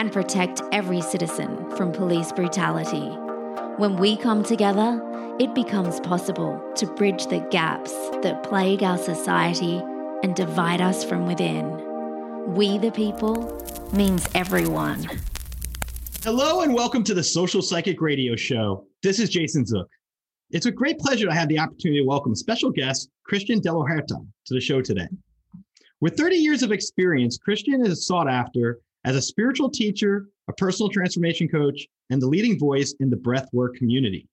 and protect every citizen from police brutality. When we come together, it becomes possible to bridge the gaps that plague our society and divide us from within. We the people means everyone. Hello and welcome to the Social Psychic Radio Show. This is Jason Zook. It's a great pleasure to have the opportunity to welcome special guest Christian De La to the show today. With 30 years of experience, Christian is sought after as a spiritual teacher, a personal transformation coach, and the leading voice in the breathwork community.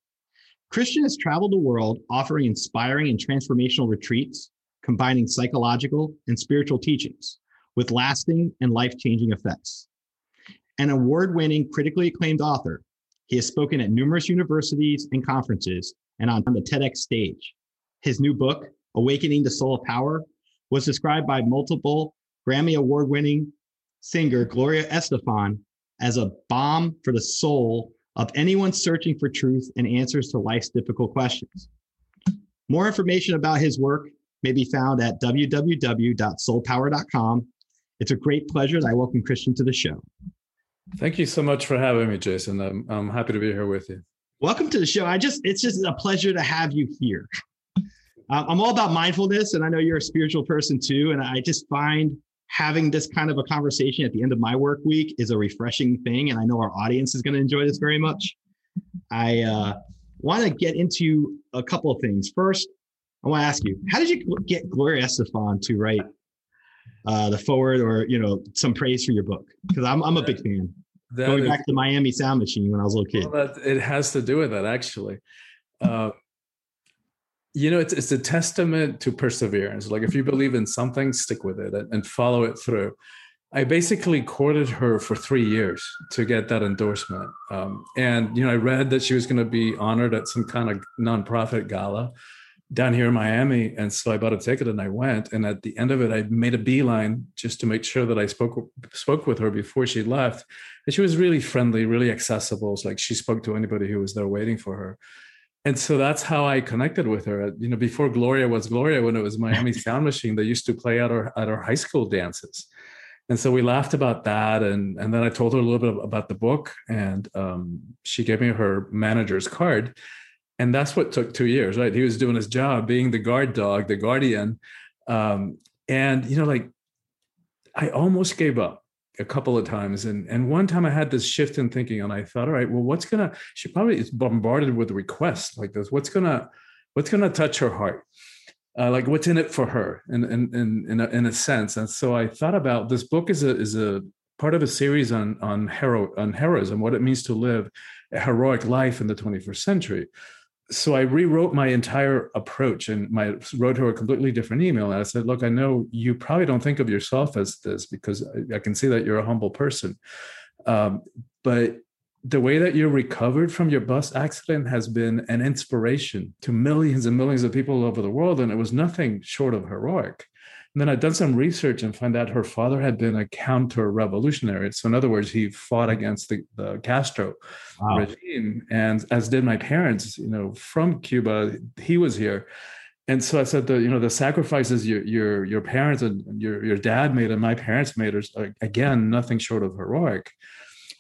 Christian has traveled the world offering inspiring and transformational retreats, combining psychological and spiritual teachings with lasting and life changing effects. An award winning, critically acclaimed author, he has spoken at numerous universities and conferences and on the TEDx stage. His new book, Awakening the Soul of Power, was described by multiple Grammy award winning singer Gloria Estefan as a balm for the soul of anyone searching for truth and answers to life's difficult questions. More information about his work may be found at www.soulfulpower.com it's a great pleasure. that I welcome Christian to the show. Thank you so much for having me, Jason. I'm, I'm happy to be here with you. Welcome to the show. I just, it's just a pleasure to have you here. Uh, I'm all about mindfulness, and I know you're a spiritual person too. And I just find having this kind of a conversation at the end of my work week is a refreshing thing. And I know our audience is going to enjoy this very much. I uh, want to get into a couple of things. First, I want to ask you, how did you get Gloria Estefan to write uh, the forward or you know some praise for your book because I'm I'm a big fan. That Going is, back to Miami Sound Machine when I was a little kid. Well, that, it has to do with that actually. Uh, you know, it's it's a testament to perseverance. Like if you believe in something, stick with it and, follow it through. I basically courted her for three years to get that endorsement. Um, and you know, I read that she was going to be honored at some kind of nonprofit gala down here in Miami. And so I bought a ticket and I went. And at the end of it, I made a beeline just to make sure that I spoke spoke with her before she left. And she was really friendly, really accessible. It's like she spoke to anybody who was there waiting for her. And so that's how I connected with her. You know, before Gloria was Gloria, when it was Miami Sound Machine, they used to play at our at our high school dances. And so we laughed about that, and and then I told her a little bit about the book, and um, she gave me her manager's card, and that's what took two years right he was doing his job being the guard dog the guardian um, and you know like i almost gave up a couple of times. And and one time i had this shift in thinking and i thought all right well what's gonna she probably is bombarded with requests like this. What's gonna what's gonna touch her heart? Uh, like what's in it for her? In in in in a, in a sense. And so i thought about this book is a is a part of a series on on hero on heroism what it means to live a heroic life in the 21st century so I rewrote my entire approach and my wrote her a completely different email. And I said, look, I know you probably don't think of yourself as this because I, can see that you're a humble person. Um, but the way that you recovered from your bus accident has been an inspiration to millions and millions of people all over the world. And it was nothing short of heroic. And then I'd done some research and found out her father had been a counter revolutionary. So, in other words, he fought against the, the Castro wow. regime. And as did my parents, you know, from Cuba, he was here. And so I said, the you know the sacrifices your your your parents and your your dad made and my parents made are again nothing short of heroic.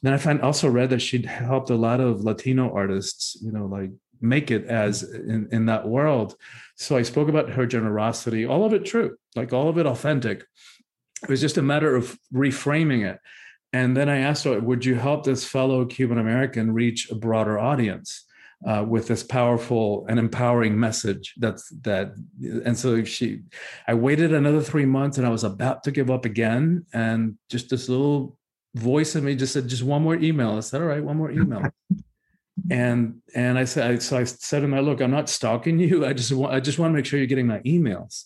Then I find also read that she'd helped a lot of Latino artists, you know, like make it as in, in that world. So I spoke about her generosity, all of it true, like all of it authentic. It was just a matter of reframing it. And then I asked her, would you help this fellow Cuban American reach a broader audience? Uh, with this powerful and empowering message that's that and so she i waited another three months and i was about to give up again and just this little voice in me just said just one more email i said all right one more email and and I said, so I said to him, "Look, I'm not stalking you. I just want, I just want to make sure you're getting my emails."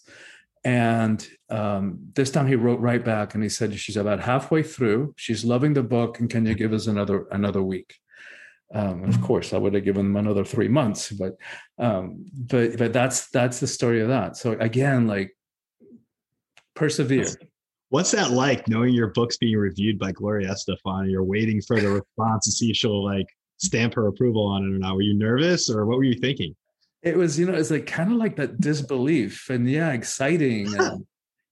And um, this time he wrote right back and he said, "She's about halfway through. She's loving the book, and can you give us another another week?" Um, of course, I would have given them another three months, but um, but but that's that's the story of that. So again, like persevere. What's that like knowing your book's being reviewed by Gloria Estefan? You're waiting for the response to see if she'll like stamp her approval on it or not. Were you nervous or what were you thinking? It was, you know, it's like kind of like that disbelief and yeah, exciting.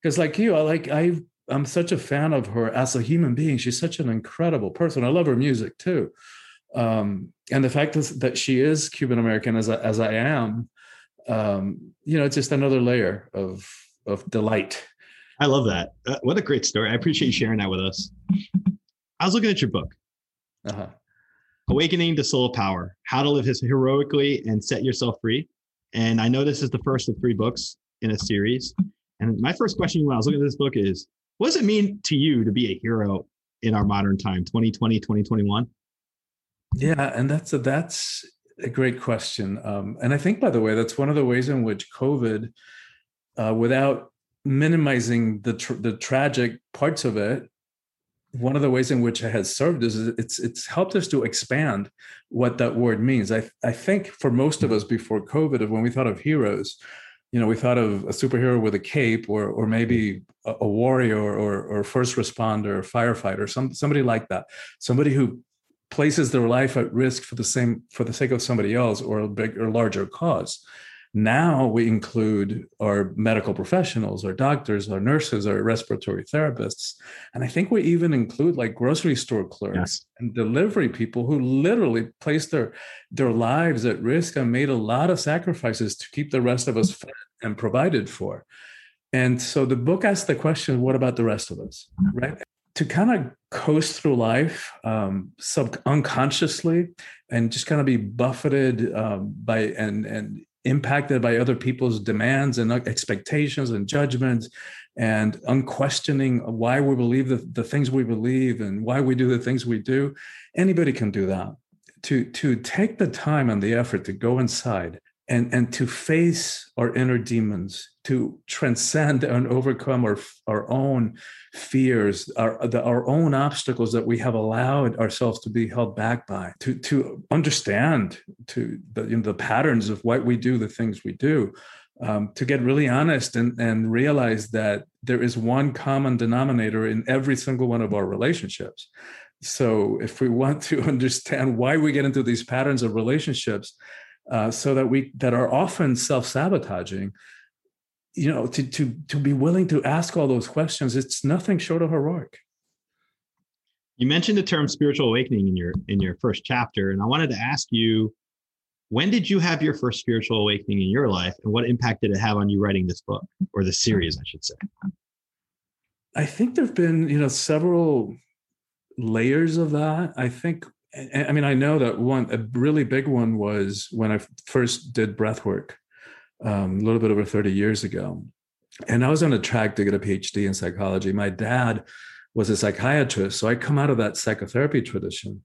Because like you, I like I I'm such a fan of her as a human being. She's such an incredible person. I love her music too. Um, and the fact is that she is Cuban American as I, as I am, um, you know, it's just another layer of of delight. I love that. Uh, what a great story. I appreciate you sharing that with us. I was looking at your book. Uh-huh. Awakening to Soul Power How to Live Heroically and Set Yourself Free. And I know this is the first of three books in a series. And my first question when I was looking at this book is what does it mean to you to be a hero in our modern time, 2020, 2021? Yeah, and that's a, that's a great question. Um, and I think, by the way, that's one of the ways in which COVID, uh, without minimizing the the tragic parts of it, one of the ways in which it has served is it's it's helped us to expand what that word means. I I think for most of us before COVID, when we thought of heroes, you know, we thought of a superhero with a cape, or or maybe a, a warrior, or or first responder, firefighter, some somebody like that, somebody who places their life at risk for the same for the sake of somebody else or a bigger larger cause. Now we include our medical professionals, our doctors, our nurses, our respiratory therapists. And I think we even include like grocery store clerks yes. and delivery people who literally placed their, their lives at risk and made a lot of sacrifices to keep the rest of us fed and provided for. And so the book asks the question what about the rest of us? Right to kind of coast through life um, sub unconsciously and just kind of be buffeted um, by and and impacted by other people's demands and expectations and judgments and unquestioning why we believe the, the things we believe and why we do the things we do anybody can do that. To to take the time and the effort to go inside and and to face our inner demons to transcend and overcome our our own fears our the, our own obstacles that we have allowed ourselves to be held back by to to understand to the, you know, the patterns of why we do the things we do um, to get really honest and, and realize that there is one common denominator in every single one of our relationships. So if we want to understand why we get into these patterns of relationships uh, so that we that are often self-sabotaging you know to to to be willing to ask all those questions it's nothing short of heroic. You mentioned the term spiritual awakening in your in your first chapter and i wanted to ask you when did you have your first spiritual awakening in your life and what impact did it have on you writing this book or the series i should say? I think there've been you know several layers of that. I think I mean, I know that one, a really big one was when I first did breath work um, a little bit over 30 years ago. And I was on a track to get a PhD in psychology. My dad was a psychiatrist. So I come out of that psychotherapy tradition.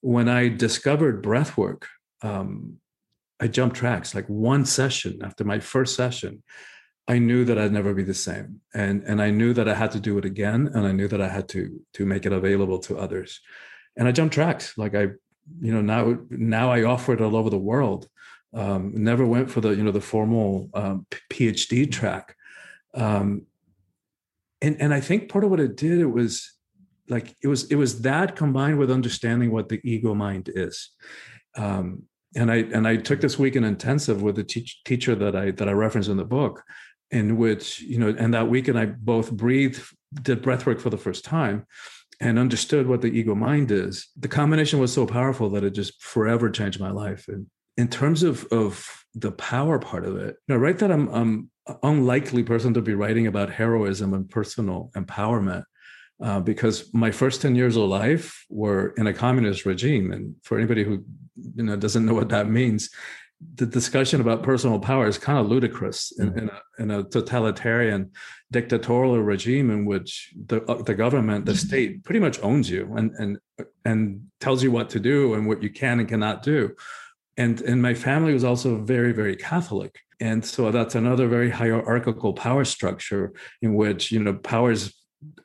When I discovered breath work, um, I jumped tracks. Like one session after my first session, I knew that I'd never be the same. And, and I knew that I had to do it again. And I knew that I had to, to make it available to others and I jumped tracks. Like I, you know, now now I offer it all over the world. Um, never went for the you know the formal um, PhD track. Um, and and I think part of what it did it was like it was it was that combined with understanding what the ego mind is. Um, and I and I took this week in intensive with the teach, teacher that I that I reference in the book, in which you know, and that weekend I both breathed, did breath work for the first time, and understood what the ego mind is. The combination was so powerful that it just forever changed my life. And in terms of of the power part of it, you know, right that I'm I'm unlikely person to be writing about heroism and personal empowerment. Uh, because my first 10 years of life were in a communist regime and for anybody who you know doesn't know what that means the discussion about personal power is kind of ludicrous in, mm-hmm. in, a, in, a, totalitarian dictatorial regime in which the, uh, the government, the mm-hmm. state pretty much owns you and, and, and tells you what to do and what you can and cannot do. And, and my family was also very, very Catholic. And so that's another very hierarchical power structure in which, you know, powers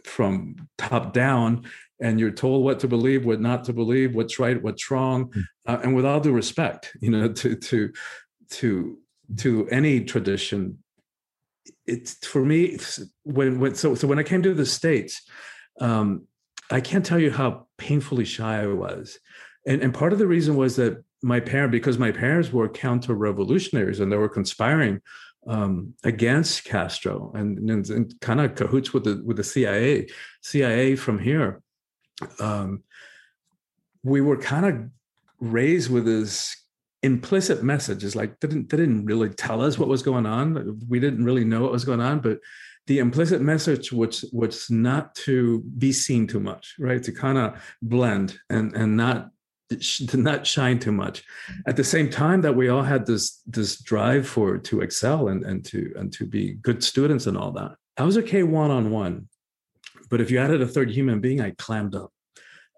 from top down and you're told what to believe, what not to believe, what's right, what's wrong, hmm. uh, and with all due respect, you know, to to to to any tradition. It's for me it's, when when so so when I came to the states, um, I can't tell you how painfully shy I was, and and part of the reason was that my parent because my parents were counter revolutionaries and they were conspiring um, against Castro and, and, and kind of cahoots with the with the CIA, CIA from here um, we were kind of raised with this implicit messages like they didn't, they didn't really tell us what was going on. We didn't really know what was going on but the implicit message was was not to be seen too much right? To kind of blend and and not to not shine too much. At the same time that we all had this this drive for to excel and and to and to be good students and all that i was okay one-on-one but if you added a third human being, I clammed up.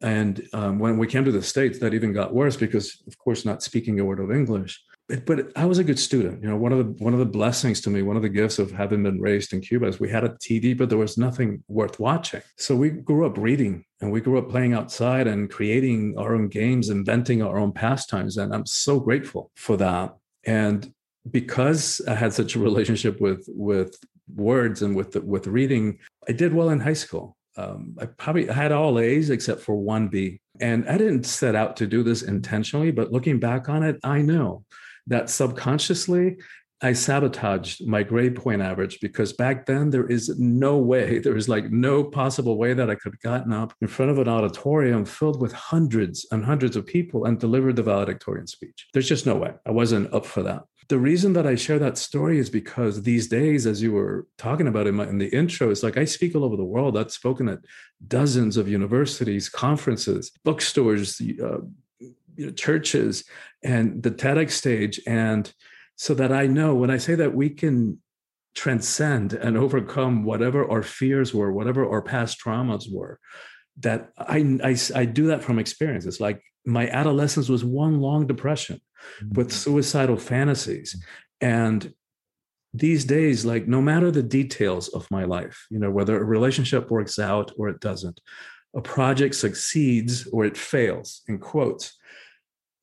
And um, when we came to the States, that even got worse because, of course, not speaking a word of English. But, but I was a good student. You know, one of the one of the blessings to me, one of the gifts of having been raised in Cuba is we had a TV, but there was nothing worth watching. So we grew up reading and we grew up playing outside and creating our own games, inventing our own pastimes. And I'm so grateful for that. And because I had such a relationship with with words and with with reading, I did well in high school. Um, I probably had all A's except for one B, and I didn't set out to do this intentionally. But looking back on it, I know that subconsciously I sabotaged my grade point average because back then there is no way, there is like no possible way that I could have gotten up in front of an auditorium filled with hundreds and hundreds of people and delivered the valedictorian speech. There's just no way. I wasn't up for that the reason that I share that story is because these days, as you were talking about in, my, in the intro, is like I speak all over the world. I've spoken at dozens of universities, conferences, bookstores, uh, you know, churches, and the TEDx stage. And so that I know when I say that we can transcend and overcome whatever our fears were, whatever our past traumas were, that I, I, I do that from experience. It's like my adolescence was one long depression with mm-hmm. suicidal fantasies. And these days like no matter the details of my life you know whether a relationship works out or it doesn't a project succeeds or it fails in quotes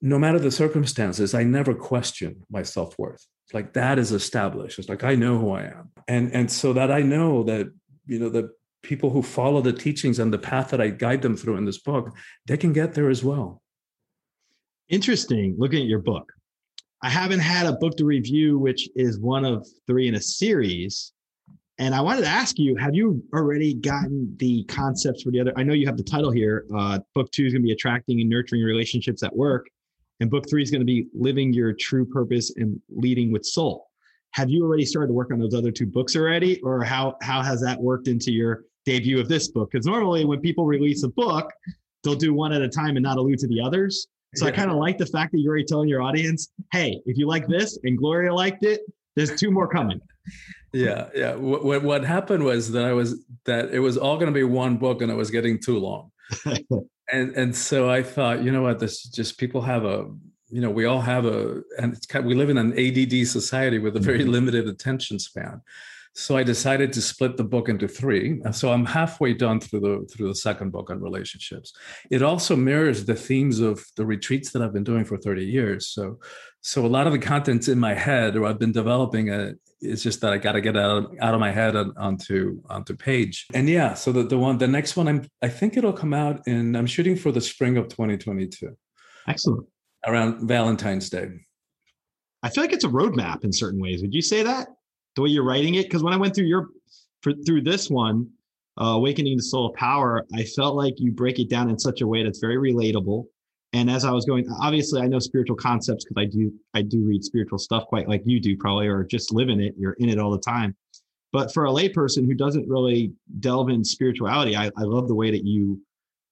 no matter the circumstances i never question my self-worth. It's like that is established. It's like i know who i am. And and so that i know that you know the people who follow the teachings and the path that i guide them through in this book they can get there as well interesting looking at your book. I haven't had a book to review, which is one of three in a series. And I wanted to ask you, have you already gotten the concepts for the other? I know you have the title here. Uh, book two is going to be attracting and nurturing relationships at work. And book three is going to be living your true purpose and leading with soul. Have you already started to work on those other two books already? Or how, how has that worked into your debut of this book? Because normally when people release a book, they'll do one at a time and not allude to the others. So yeah. I kind of like the fact that you're already telling your audience, hey, if you like this and Gloria liked it, there's two more coming. Yeah, yeah. What what happened was that I was that it was all going to be one book and it was getting too long. and and so I thought, you know what, this just people have a you know we all have a and it's kind of, we live in an ADD society with a very mm-hmm. limited attention span. So I decided to split the book into three. So I'm halfway done through the through the second book on relationships. It also mirrors the themes of the retreats that I've been doing for 30 years. So so a lot of the content's in my head, or I've been developing it. It's just that I got to get out of, out of my head and onto onto page. And yeah, so the, the one the next one I'm I think it'll come out in I'm shooting for the spring of 2022. Excellent. Around Valentine's Day. I feel like it's a roadmap in certain ways. Would you say that the way you're writing it? Because when I went through your for, through this one, uh, awakening the soul of power, I felt like you break it down in such a way that's very relatable. And as I was going, obviously, I know spiritual concepts because I do I do read spiritual stuff quite like you do probably, or just live in it. You're in it all the time. But for a layperson who doesn't really delve in spirituality, I, I love the way that you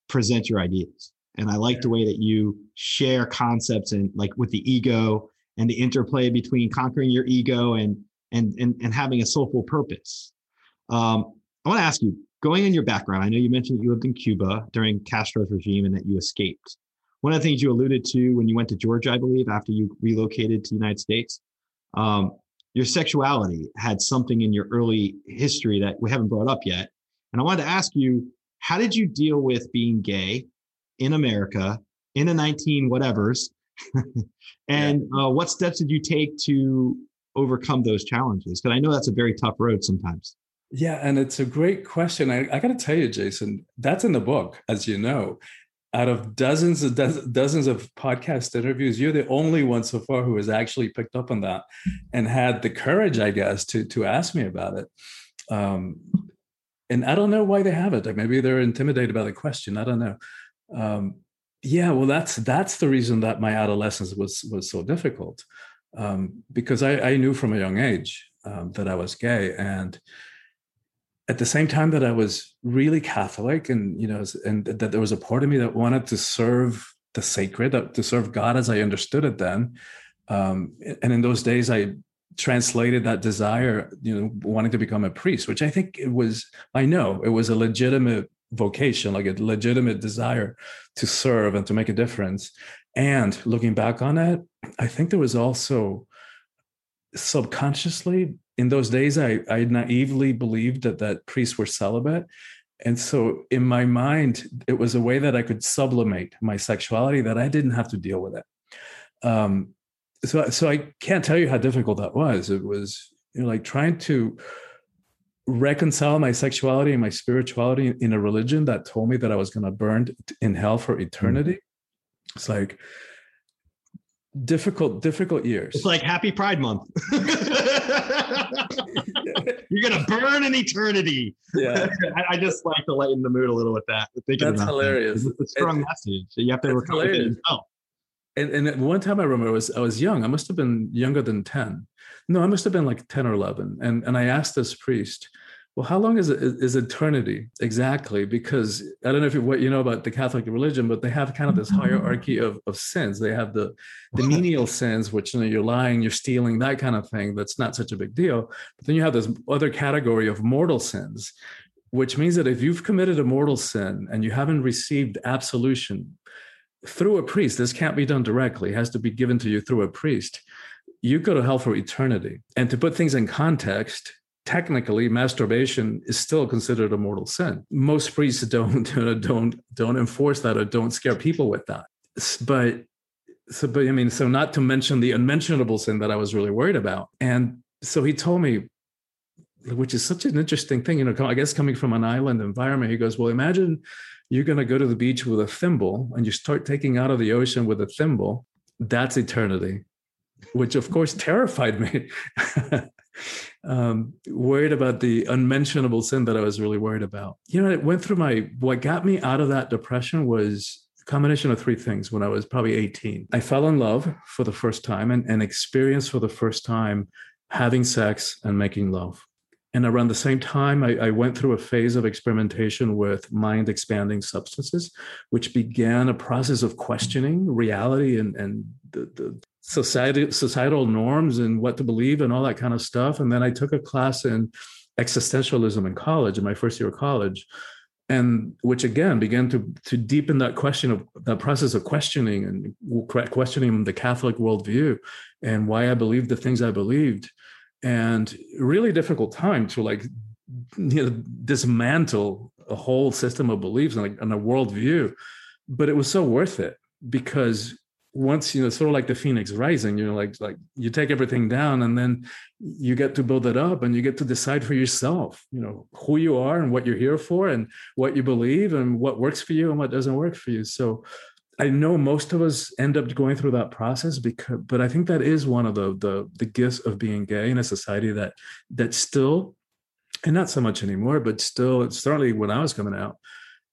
present your ideas, and I like the way that you share concepts and like with the ego and the interplay between conquering your ego and and and, and having a soulful purpose. Um, I want to ask you, going in your background, I know you mentioned that you lived in Cuba during Castro's regime and that you escaped. One of the things you alluded to when you went to Georgia, I believe, after you relocated to the United States, um, your sexuality had something in your early history that we haven't brought up yet. And I wanted to ask you, how did you deal with being gay in America in the 19 whatevers and uh, what steps did you take to overcome those challenges? Because I know that's a very tough road sometimes. Yeah, and it's a great question. I, I got to tell you, Jason, that's in the book, as you know. Out of dozens of do- dozens of podcast interviews, you're the only one so far who has actually picked up on that and had the courage, I guess, to to ask me about it. Um, and I don't know why they haven't. Like maybe they're intimidated by the question. I don't know. Um, yeah well that's that's the reason that my adolescence was was so difficult um, because I, I, knew from a young age um, that i was gay and at the same time that i was really catholic and you know and that there was a part of me that wanted to serve the sacred uh, to serve god as i understood it then um, and in those days i translated that desire you know wanting to become a priest which i think it was i know it was a legitimate vocation, like a legitimate desire to serve and to make a difference. And looking back on it, I think there was also subconsciously in those days I, I naively believed that that priests were celibate. And so in my mind, it was a way that I could sublimate my sexuality that I didn't have to deal with it. Um, so, so I can't tell you how difficult that was. It was you know, like trying to reconcile my sexuality and my spirituality in a religion that told me that I was going to burn in hell for eternity. It's like difficult, difficult years. It's like Happy Pride Month. You're gonna burn in eternity. Yeah, I, I, just like to lighten the mood a little with that. That's hilarious. That. It's a strong it's, message. You have to recover it And, and one time I remember I was I was young. I must have been younger than ten, no, I must have been like 10 or 11. And, and I asked this priest, well, how long is, it, is eternity exactly? Because I don't know if you, what you know about the Catholic religion, but they have kind of this hierarchy of, of sins. They have the, the venial sins, which you know, you're lying, you're stealing, that kind of thing. That's not such a big deal. But then you have this other category of mortal sins, which means that if you've committed a mortal sin and you haven't received absolution through a priest, this can't be done directly, it has to be given to you through a priest you go to hell for eternity. And to put things in context, technically masturbation is still considered a mortal sin. Most priests don't don't don't enforce that or don't scare people with that. But so but I mean so not to mention the unmentionable sin that I was really worried about. And so he told me which is such an interesting thing, you know, I guess coming from an island environment, he goes, well, imagine you're going to go to the beach with a thimble and you start taking out of the ocean with a thimble. That's eternity which of course terrified me. um, worried about the unmentionable sin that I was really worried about. You know, it went through my, what got me out of that depression was combination of three things when I was probably 18. I fell in love for the first time and, and experienced for the first time having sex and making love. And around the same time, I, I, went through a phase of experimentation with mind expanding substances, which began a process of questioning reality and, and the, the society, societal norms and what to believe and all that kind of stuff. And then I took a class in existentialism in college, in my first year of college, and which again began to to deepen that question of that process of questioning and questioning the Catholic worldview and why I believed the things I believed. and really difficult time to like you know dismantle a whole system of beliefs and, like, and a worldview but it was so worth it because once you know sort of like the phoenix rising you know like like you take everything down and then you get to build it up and you get to decide for yourself you know who you are and what you're here for and what you believe and what works for you and what doesn't work for you. So i know most of us end up going through that process because but i think that is one of the the, the gifts of being gay in a society that that still and not so much anymore but still it's certainly when i was coming out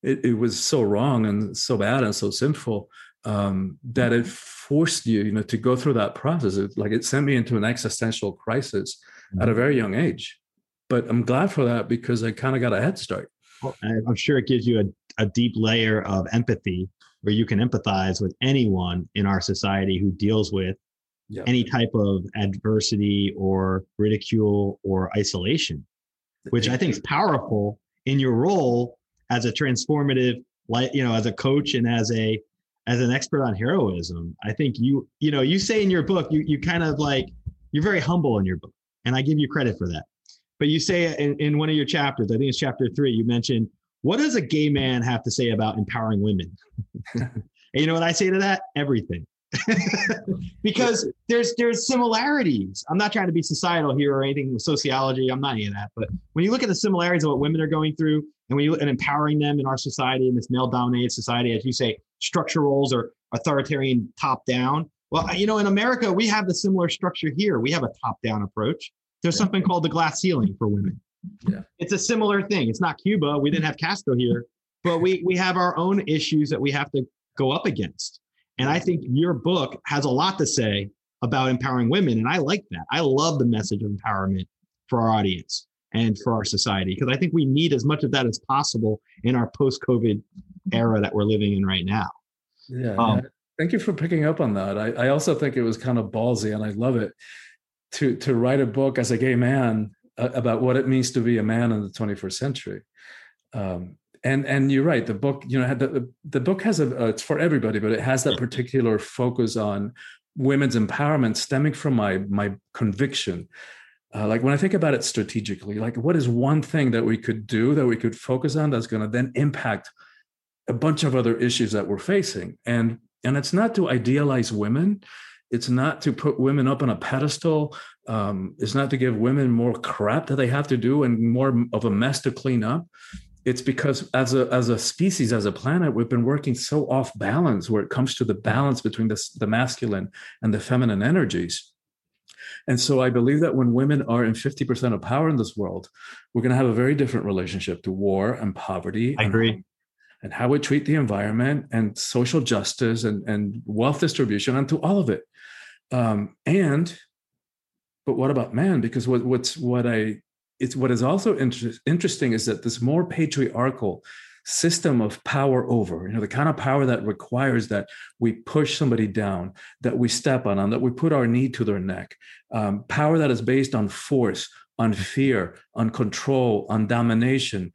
it, it was so wrong and so bad and so sinful um, that it forced you, you know, to go through that process. It, like it sent me into an existential crisis mm-hmm. at a very young age. But I'm glad for that because I kind of got a head start. Well, I'm sure it gives you a, a deep layer of empathy where you can empathize with anyone in our society who deals with yep. any type of adversity or ridicule or isolation, which I think is powerful in your role as a transformative, like you know, as a coach and as a as an expert on heroism, I think you, you know, you say in your book, you, you kind of like, you're very humble in your book, and I give you credit for that. But you say in, in one of your chapters, I think it's chapter three, you mentioned, what does a gay man have to say about empowering women? and you know what I say to that? Everything. because there's there's similarities. I'm not trying to be societal here or anything with sociology. I'm not any of that. But when you look at the similarities of what women are going through, and when you and empowering them in our society in this male-dominated society, as you say, structure roles are authoritarian top-down. Well, you know, in America, we have the similar structure here. We have a top-down approach. There's something called the glass ceiling for women. Yeah. It's a similar thing. It's not Cuba. We didn't have Castro here, but we we have our own issues that we have to go up against. And I think your book has a lot to say about empowering women. And I like that. I love the message of empowerment for our audience and for our society because I think we need as much of that as possible in our post COVID era that we're living in right now. Yeah. Um, Thank you for picking up on that. I, I also think it was kind of ballsy and I love it to, to write a book as a gay man uh, about what it means to be a man in the 21st century. Um, and and you're right the book you know had the, the book has a uh, it's for everybody but it has that particular focus on women's empowerment stemming from my my conviction uh, like when i think about it strategically like what is one thing that we could do that we could focus on that's going to then impact a bunch of other issues that we're facing. And and it's not to idealize women. It's not to put women up on a pedestal. Um, it's not to give women more crap that they have to do and more of a mess to clean up. It's because as a as a species as a planet we've been working so off balance where it comes to the balance between the, the masculine and the feminine energies. And so i believe that when women are in 50% of power in this world we're going to have a very different relationship to war and poverty i agree and how we treat the environment and social justice and, and wealth distribution and to all of it. Um, and but what about man? Because what, what's what i it's what is also inter- interesting is that this more patriarchal system of power over you know the kind of power that requires that we push somebody down that we step on, them, that we put our knee to their neck um, power that is based on force on fear on control on domination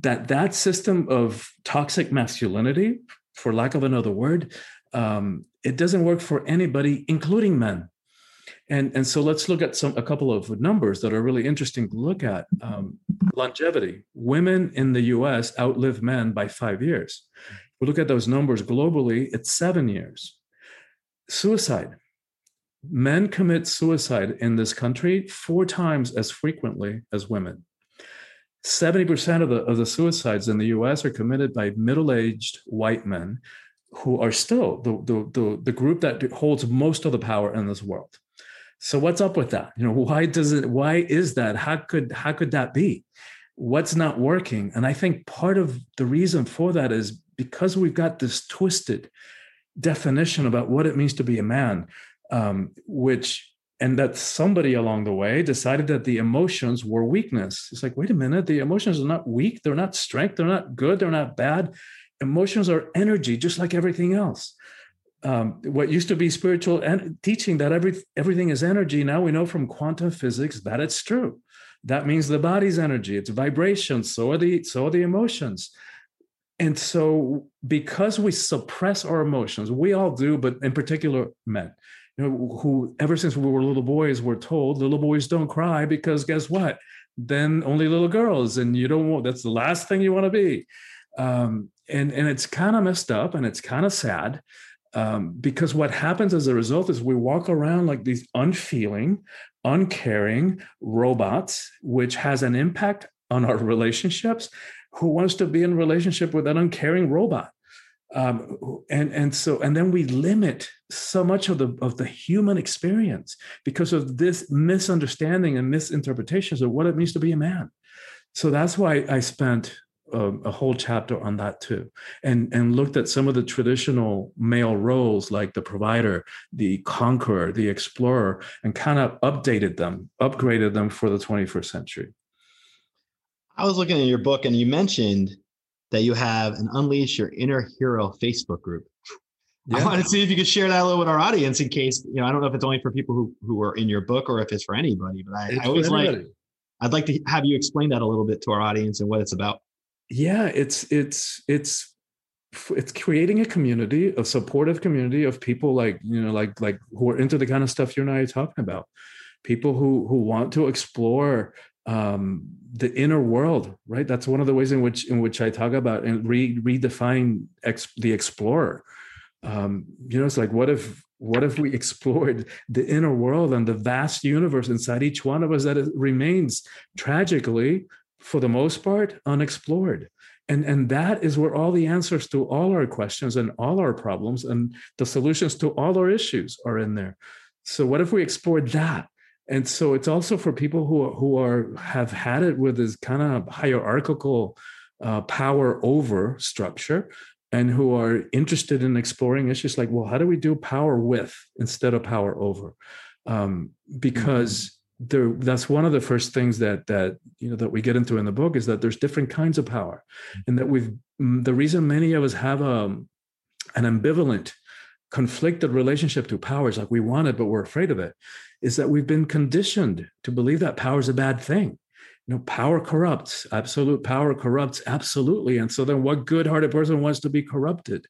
that that system of toxic masculinity for lack of another word um, it doesn't work for anybody including men and, and so let's look at some a couple of numbers that are really interesting to look at. Um, longevity. Women in the US outlive men by five years. we look at those numbers globally, it's seven years. Suicide. Men commit suicide in this country four times as frequently as women. 70% of the, of the suicides in the US are committed by middle aged white men who are still the, the, the, the group that holds most of the power in this world. So what's up with that? You know, why does it why is that? How could how could that be? What's not working? And I think part of the reason for that is because we've got this twisted definition about what it means to be a man, um, which and that somebody along the way decided that the emotions were weakness. It's like, wait a minute, the emotions are not weak, they're not strength, they're not good, they're not bad. Emotions are energy, just like everything else um, what used to be spiritual and teaching that every, everything is energy now we know from quantum physics that it's true that means the body's energy it's vibrations, so are the so are the emotions and so because we suppress our emotions we all do but in particular men you know, who ever since we were little boys were told little boys don't cry because guess what? Then only little girls, and you don't want that's the last thing you want to be. Um, and and it's kind of messed up and it's kind of sad um, because what happens as a result is we walk around like these unfeeling, uncaring robots, which has an impact on our relationships. Who wants to be in relationship with an uncaring robot? Um, and and so and then we limit so much of the of the human experience because of this misunderstanding and misinterpretations of what it means to be a man. So that's why I spent a, a, whole chapter on that too and and looked at some of the traditional male roles like the provider the conqueror the explorer and kind of updated them upgraded them for the 21st century i was looking at your book and you mentioned that you have an unleash your inner hero facebook group. Yeah. I want to see if you could share that a little with our audience in case, you know, I don't know if it's only for people who, who are in your book or if it's for anybody, but I, I always like, I'd like to have you explain that a little bit to our audience and what it's about. Yeah it's it's it's it's creating a community a supportive community of people like you know like like who are into the kind of stuff you and i are talking about. People who who want to explore um the inner world right that's one of the ways in which in which i talk about and re, redefine ex, the explorer um you know it's like what if what if we explored the inner world and the vast universe inside each one of us that remains tragically for the most part, unexplored. And, and that is where all the answers to all our questions and all our problems and the solutions to all our issues are in there. So what if we explored that? And so it's also for people who who are have had it with this kind of hierarchical uh, power over structure, and who are interested in exploring issues like, well, how do we do power with instead of power over? Um, because there that's one of the first things that that you know that we get into in the book is that there's different kinds of power and that we've mm, the reason many of us have a um, an ambivalent conflicted relationship to power is like we want it but we're afraid of it is that we've been conditioned to believe that power is a bad thing you know power corrupts absolute power corrupts absolutely and so then what good-hearted person wants to be corrupted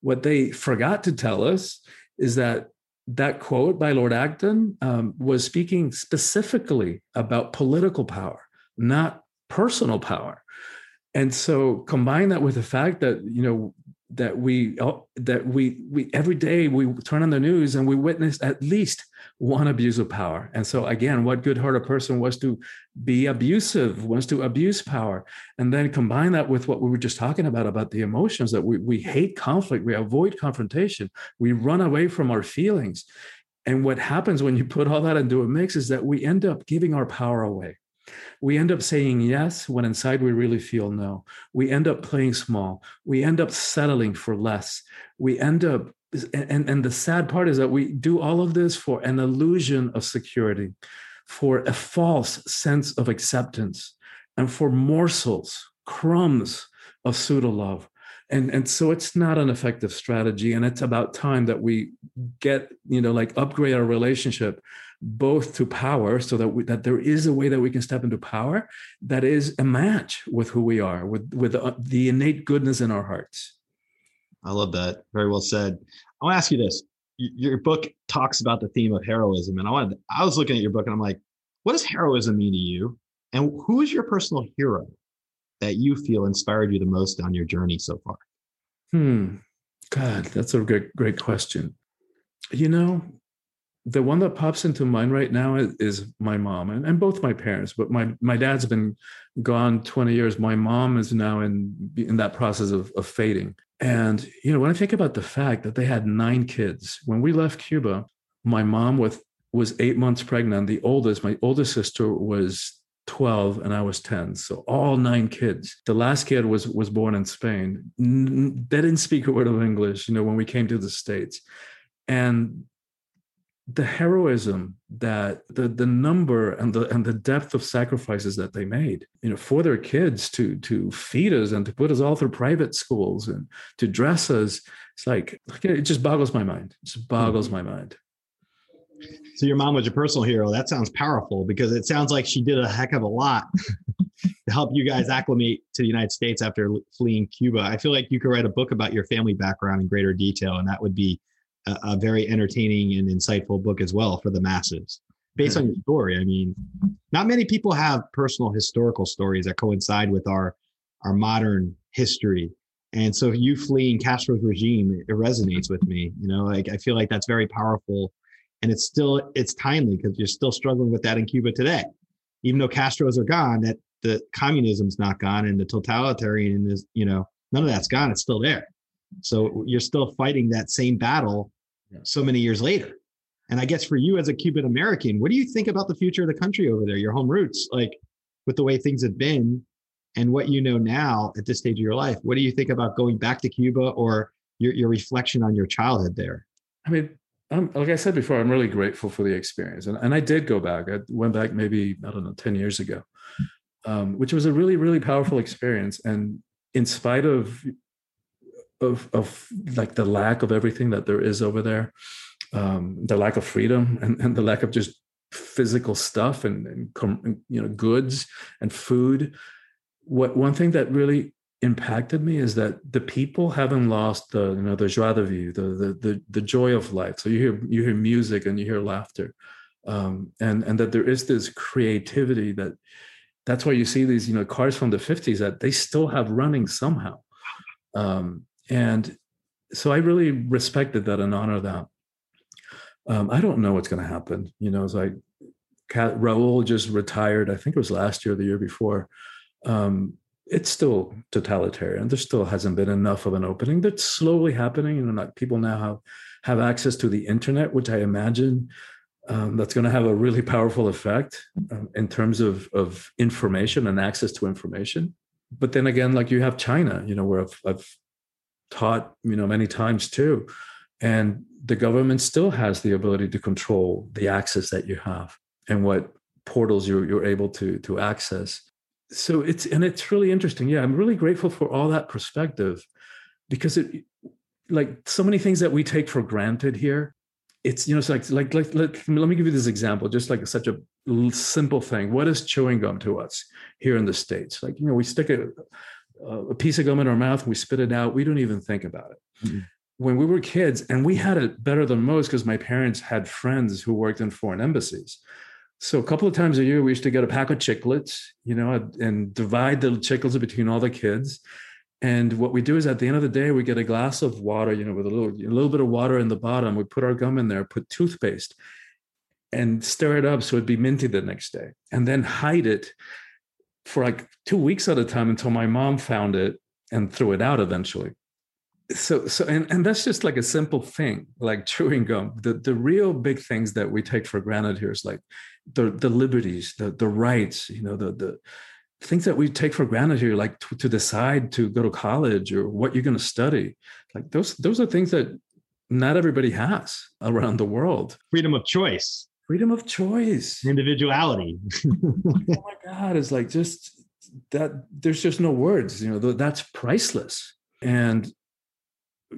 what they forgot to tell us is that that quote by Lord Acton um, was speaking specifically about political power, not personal power. And so combine that with the fact that you know that we oh, that we we every day we turn on the news and we witness at least one abuse of power. And so again what good-hearted person was to be abusive wants to abuse power. And then combine that with what we were just talking about about the emotions that we, we hate conflict we avoid confrontation we run away from our feelings. And what happens when you put all that into a mix is that we end up giving our power away we end up saying yes when inside we really feel no. We end up playing small. We end up settling for less. We end up, and, and the sad part is that we do all of this for an illusion of security, for a false sense of acceptance, and for morsels, crumbs of pseudo love. And, and so it's not an effective strategy. And it's about time that we get, you know, like upgrade our relationship both to power so that we, that there is a way that we can step into power that is a match with who we are with with the, the innate goodness in our hearts. I love that. Very well said. I want to ask you this. Your book talks about the theme of heroism and i wanted i was looking at your book and i'm like what does heroism mean to you? And who is your personal hero that you feel inspired you the most on your journey so far? Hmm. God that's a great great question. You know the one that pops into mind right now is, my mom and, and, both my parents but my my dad's been gone 20 years. My mom is now in in that process of, of fading. And you know when i think about the fact that they had nine kids when we left cuba my mom with was eight months pregnant. The oldest my oldest sister was 12 and i was 10 so all nine kids. The last kid was was born in spain. They didn't speak a word of english you know when we came to the states. And the heroism that the the number and the and the depth of sacrifices that they made you know for their kids to to feed us and to put us all through private schools and to dress us it's like it just boggles my mind. It just boggles mm-hmm. my mind so your mom was your personal hero that sounds powerful because it sounds like she did a heck of a lot to help you guys acclimate to the united states after fleeing cuba i feel like you could write a book about your family background in greater detail and that would be a, a very entertaining and insightful book as well for the masses based on your story. I mean, not many people have personal historical stories that coincide with our our modern history. And so you fleeing Castro's regime, it resonates with me. You know, like I feel like that's very powerful and it's still it's timely because you're still struggling with that in Cuba today. Even though Castros are gone, that the communism's not gone and the totalitarian is, you know, none of that's gone. It's still there. So you're still fighting that same battle so many years later. And I guess for you as a Cuban American, what do you think about the future of the country over there, your home roots, like with the way things have been and what you know now at this stage of your life? What do you think about going back to Cuba or your, your reflection on your childhood there? I mean, um, like I said before, I'm really grateful for the experience. And, and I did go back. I went back maybe, I don't know, 10 years ago, um, which was a really, really powerful experience. And in spite of, of, of like the lack of everything that there is over there, um, the lack of freedom and, and the lack of just physical stuff and, and you know goods and food what one thing that really impacted me is that the people haven't lost the you know the joie de vivre the the the, the joy of life so you hear you hear music and you hear laughter um, and and that there is this creativity that that's why you see these you know cars from the 50s that they still have running somehow um, and so i really respected that and honor that um, I don't know what's going to happen. You know, it's like Raul just retired. I think it was last year, the year before. Um, it's still totalitarian. There still hasn't been enough of an opening. That's slowly happening. You know, like people now have have access to the internet, which I imagine um, that's going to have a really powerful effect um, in terms of of information and access to information. But then again, like you have China, you know, where I've, I've taught, you know, many times too and the government still has the ability to control the access that you have and what portals you're, you're able to, to access. So it's, and it's really interesting. Yeah, I'm really grateful for all that perspective because it, like so many things that we take for granted here, it's, you know, it's like, like, like let, let me give you this example, just like such a simple thing. What is chewing gum to us here in the States? Like, you know, we stick a, a piece of gum in our mouth and we spit it out. We don't even think about it. Mm-hmm when we were kids, and we had it better than most because my parents had friends who worked in foreign embassies. So a couple of times a year, we used to get a pack of chiclets, you know, and divide the chiclets between all the kids. And what we do is at the end of the day, we get a glass of water, you know, with a little, a little bit of water in the bottom. We put our gum in there, put toothpaste, and stir it up so it'd be minty the next day, and then hide it for like two weeks at a time until my mom found it and threw it out eventually so so and, and that's just like a simple thing like chewing gum. The the real big things that we take for granted here is like the the liberties the the rights you know the the things that we take for granted here like to, to decide to go to college or what you're going to study. Like those those are things that not everybody has around the world. Freedom of choice. Freedom of choice. Individuality. Oh my god it's like just that there's just no words you know that's priceless. And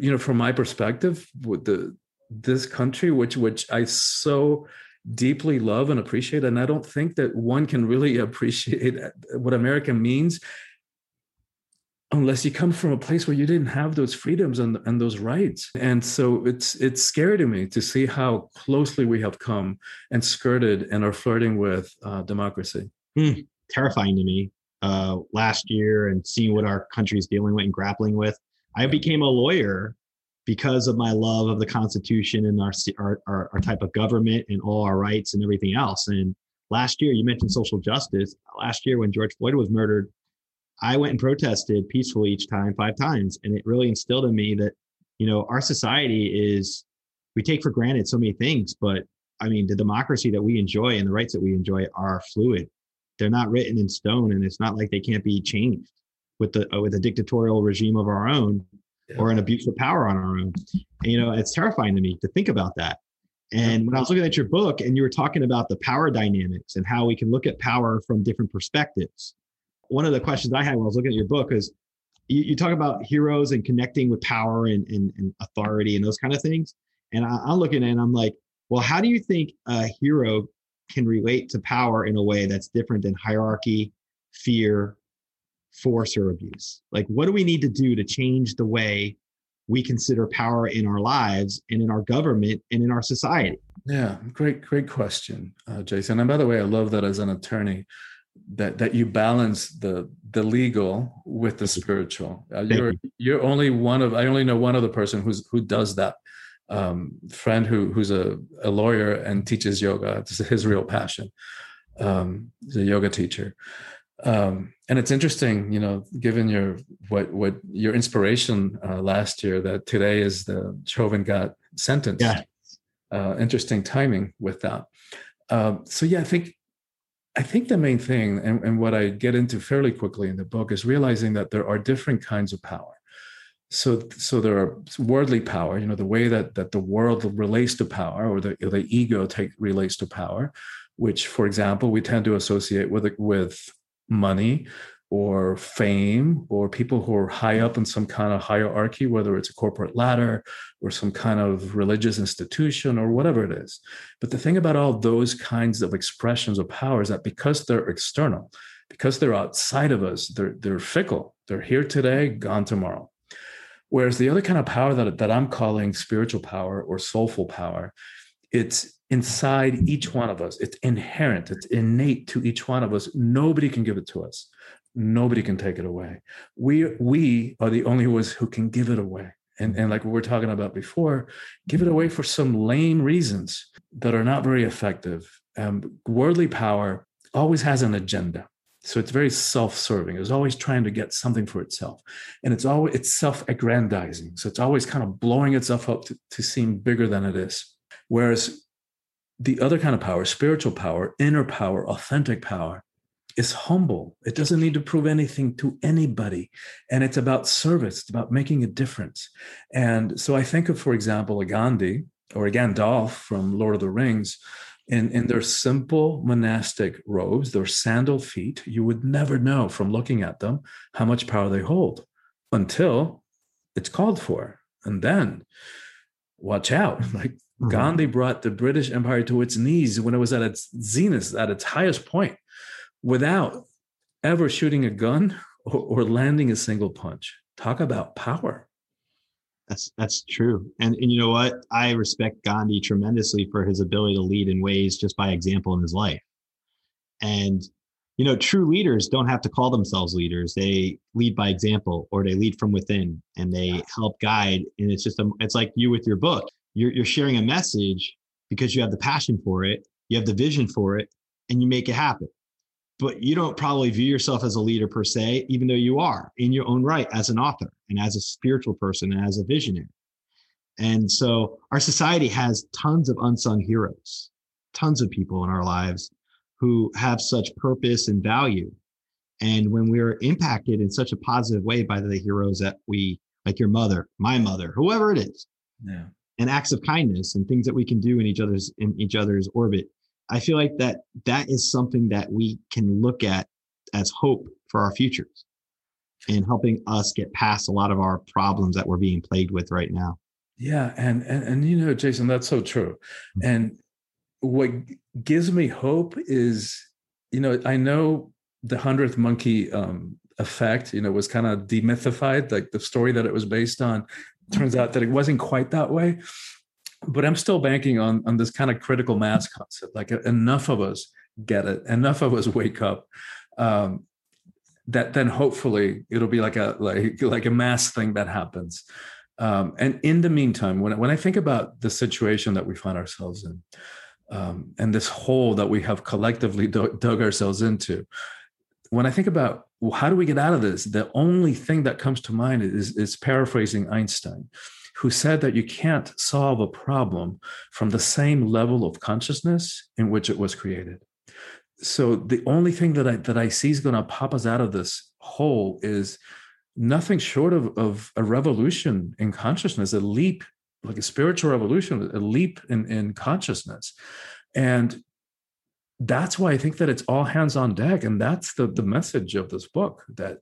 you know from my perspective with the this country which which i so deeply love and appreciate and i don't think that one can really appreciate what america means unless you come from a place where you didn't have those freedoms and, and those rights. And so it's it's scary to me to see how closely we have come and skirted and are flirting with uh, democracy. Mm, terrifying to me. Uh, last year and seeing what our country is dealing with and grappling with I became a lawyer because of my love of the Constitution and our, our, our, type of government and all our rights and everything else. And last year, you mentioned social justice. Last year, when George Floyd was murdered, I went and protested peacefully each time, five times. And it really instilled in me that, you know, our society is, we take for granted so many things, but I mean, the democracy that we enjoy and the rights that we enjoy are fluid. They're not written in stone, and it's not like they can't be changed with the uh, with a dictatorial regime of our own yeah. or an abuse of power on our own. And, you know, it's terrifying to me to think about that. And when I was looking at your book and you were talking about the power dynamics and how we can look at power from different perspectives, one of the questions I had when I was looking at your book is you, you talk about heroes and connecting with power and, and, and authority and those kind of things. And I, I'm looking at it and I'm like, well, how do you think a hero can relate to power in a way that's different than hierarchy, fear, force or abuse? Like, what do we need to do to change the way we consider power in our lives and in our government and in our society? Yeah, great, great question, uh, Jason. And by the way, I love that as an attorney that that you balance the the legal with the spiritual. Uh, you're you. you're only one of I only know one other person who's who does that. Um, friend who who's a, a lawyer and teaches yoga. It's his real passion. Um, he's a yoga teacher. Um, and it's interesting, you know, given your what what your inspiration uh, last year that today is the Chauvin got sentenced. Yeah. Uh, interesting timing with that. Um, so yeah, I think I think the main thing, and, and what I get into fairly quickly in the book, is realizing that there are different kinds of power. So, so there are worldly power, you know, the way that that the world relates to power, or the the ego take relates to power, which, for example, we tend to associate with with money or fame or people who are high up in some kind of hierarchy, whether it's a corporate ladder or some kind of religious institution or whatever it is. But the thing about all those kinds of expressions of power is that because they're external, because they're outside of us, they're, they're fickle. They're here today, gone tomorrow. Whereas the other kind of power that, that I'm calling spiritual power or soulful power, it's inside each one of us. It's inherent, it's innate to each one of us. Nobody can give it to us. Nobody can take it away. We we are the only ones who can give it away. And, and like we were talking about before, give it away for some lame reasons that are not very effective. Um, worldly power always has an agenda. So it's very self-serving. It's always trying to get something for itself. And it's always it's self-aggrandizing. So it's always kind of blowing itself up to, to seem bigger than it is. Whereas the other kind of power, spiritual power, inner power, authentic power, is humble. It doesn't need to prove anything to anybody. And it's about service, it's about making a difference. And so I think of, for example, a Gandhi or a Gandalf from Lord of the Rings. In, in their simple monastic robes, their sandal feet, you would never know from looking at them how much power they hold until it's called for. And then watch out. Like mm-hmm. Gandhi brought the British Empire to its knees when it was at its zenith, at its highest point without ever shooting a gun or, or landing a single punch. Talk about power. That's that's true. And and you know what? I respect Gandhi tremendously for his ability to lead in ways just by example in his life. And you know, true leaders don't have to call themselves leaders. They lead by example or they lead from within and they help guide. And it's just a, it's like you with your book. You're you're sharing a message because you have the passion for it, you have the vision for it, and you make it happen but you don't probably view yourself as a leader per se, even though you are in your own right as an author and as a spiritual person and as a visionary. And so our society has tons of unsung heroes, tons of people in our lives who have such purpose and value. And when we're impacted in such a positive way by the heroes that we, like your mother, my mother, whoever it is, yeah. And acts of kindness and things that we can do in each other's in each other's orbit, I feel like that that is something that we can look at as hope for our futures and helping us get past a lot of our problems that we're being plagued with right now. Yeah, and and and you know, Jason, that's so true. Mm-hmm. And what gives me hope is, you know, I know the hundredth monkey um, effect, you know, was kind of demythified. Like the story that it was based on, turns out that it wasn't quite that way but I'm still banking on on this kind of critical mass concept. Like enough of us get it, enough of us wake up. Um, that then hopefully it'll be like a like like a mass thing that happens. Um, and in the meantime, when when I think about the situation that we find ourselves in, um, and this hole that we have collectively dug, dug ourselves into, when I think about well, how do we get out of this, the only thing that comes to mind is is paraphrasing Einstein who said that you can't solve a problem from the same level of consciousness in which it was created. So the only thing that I that I see is going to pop us out of this hole is nothing short of, of a revolution in consciousness, a leap, like a spiritual revolution, a leap in, in consciousness. And that's why I think that it's all hands on deck. And that's the, the message of this book that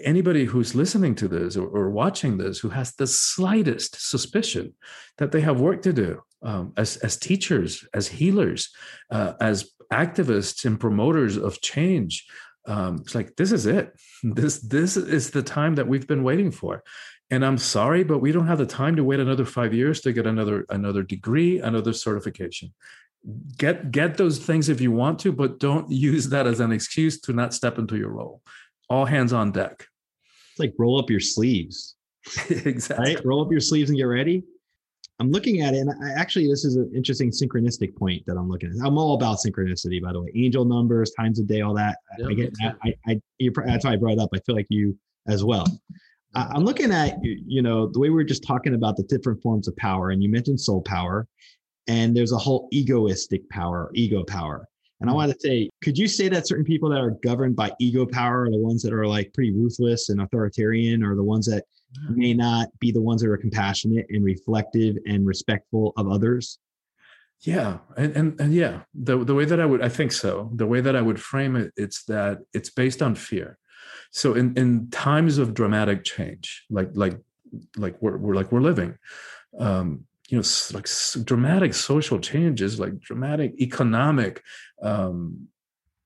anybody who's listening to this or, or, watching this who has the slightest suspicion that they have work to do um, as, as teachers, as healers, uh, as activists and promoters of change, um, it's like this is it. This this is the time that we've been waiting for. and i'm sorry but we don't have the time to wait another five years to get another another degree another certification get get those things if you want to but don't use that as an excuse to not step into your role. All hands on deck. It's like roll up your sleeves exactly. right? Roll up your sleeves and get ready. I'm looking at it and I, actually this is an interesting synchronistic point that i'm looking at. I'm all about synchronicity by the way. Angel numbers times of day all that. Yeah, i get that. I, I you, that's why i brought it up. I feel like you as well. I- i'm looking at you you know the way we were just talking about the different forms of power and you mentioned soul power and there's a whole egoistic power ego power and i want to say could you say that certain people that are governed by ego power are the ones that are like pretty ruthless and authoritarian or the ones that may not be the ones that are compassionate and reflective and respectful of others Yeah, and, and and yeah, the the way that I would I think so. The way that I would frame it, it's that it's based on fear. So in in times of dramatic change, like like like we're, we're like we're living, um, you know, like dramatic social changes, like dramatic economic, um,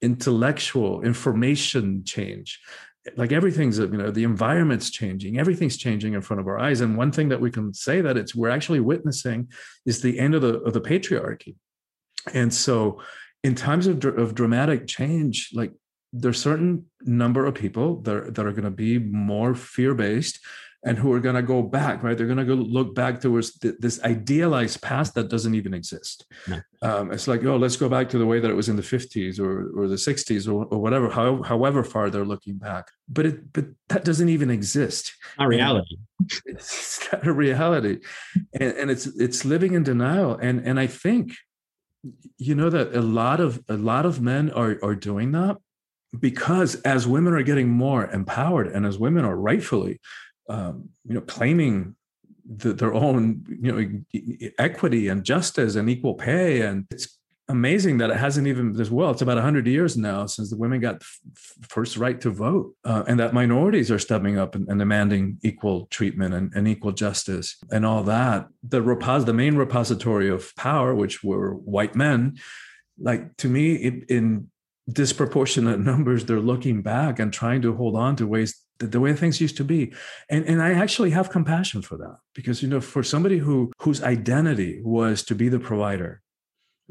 intellectual, information change. Like everything's, you know, the environment's changing, everything's changing in front of our eyes. And one thing that we can say that it's we're actually witnessing is the end of the of the patriarchy. And so, in times of of dramatic change, like there's certain number of people that are, that are going to be more fear based and who are going to go back right? They're going to go look back towards th- this idealized past that doesn't even exist. No. um, it's like oh let's go back to the way that it was in the 50s or, or the 60s or, or whatever however, however far they're looking back. But it but that doesn't even exist. Not reality. It's not a reality. And, and it's it's living in denial. And and i think you know that a lot of a lot of men are are doing that because as women are getting more empowered and as women are rightfully um, you know claiming the, their own you know equity and justice and equal pay. And it's amazing that it hasn't even as well it's about 100 years now since the women got f- first right to vote uh, and that minorities are stepping up and, and demanding equal treatment and, and equal justice and all that. The repos- the main repository of power which were white men like to me it, in disproportionate numbers they're looking back and trying to hold on to ways the, the way things used to be. And and i actually have compassion for that because you know for somebody who whose identity was to be the provider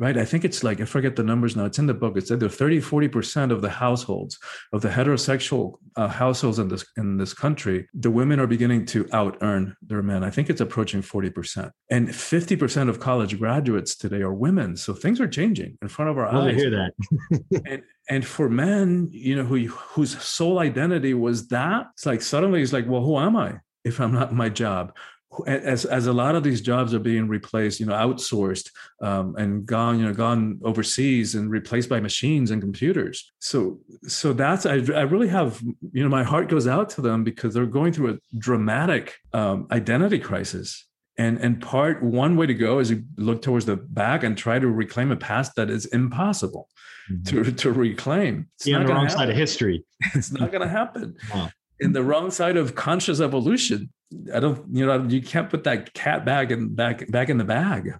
right? I think it's like i forget the numbers now it's in the book. It it's either 30 40% of the households of the heterosexual uh, households in this in this country the women are beginning to out earn their men. I think it's approaching 40% and 50% of college graduates today are women. So things are changing in front of our to eyes. hear that. And and for men you know who whose sole identity was that it's like suddenly it's like well who am i if i'm not my job as as a lot of these jobs are being replaced you know outsourced um, and gone you know gone overseas and replaced by machines and computers so so that's I, I really have you know my heart goes out to them because they're going through a dramatic um, identity crisis and and part one way to go is you look towards the back and try to reclaim a past that is impossible to, to reclaim. It's on not the gonna wrong side of happen. history It's not going to happen. Wow. In the wrong side of conscious evolution, I don't. You know, you can't put that cat bag in back back in the bag.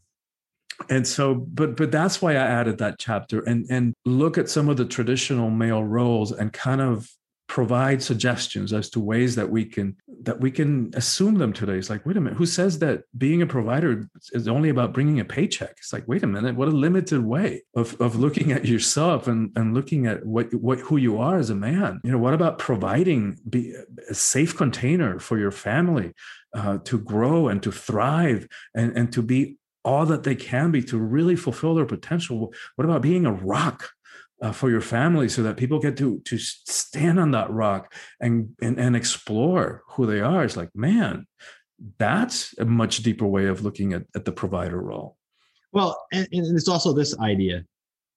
And so, but but that's why I added that chapter and and look at some of the traditional male roles and kind of provide suggestions as to ways that we can that we can assume them today. It's like, wait a minute, who says that being a provider is only about bringing a paycheck? It's like, wait a minute, what a limited way of, of looking at yourself and, and looking at what what who you are as a man. You know, what about providing be a safe container for your family uh, to grow and to thrive and, and to be all that they can be to really fulfill their potential? What about being a rock? Uh, for your family so that people get to to stand on that rock and, and and explore who they are it's like man that's a much deeper way of looking at, at the provider role Well, and, and it's also this idea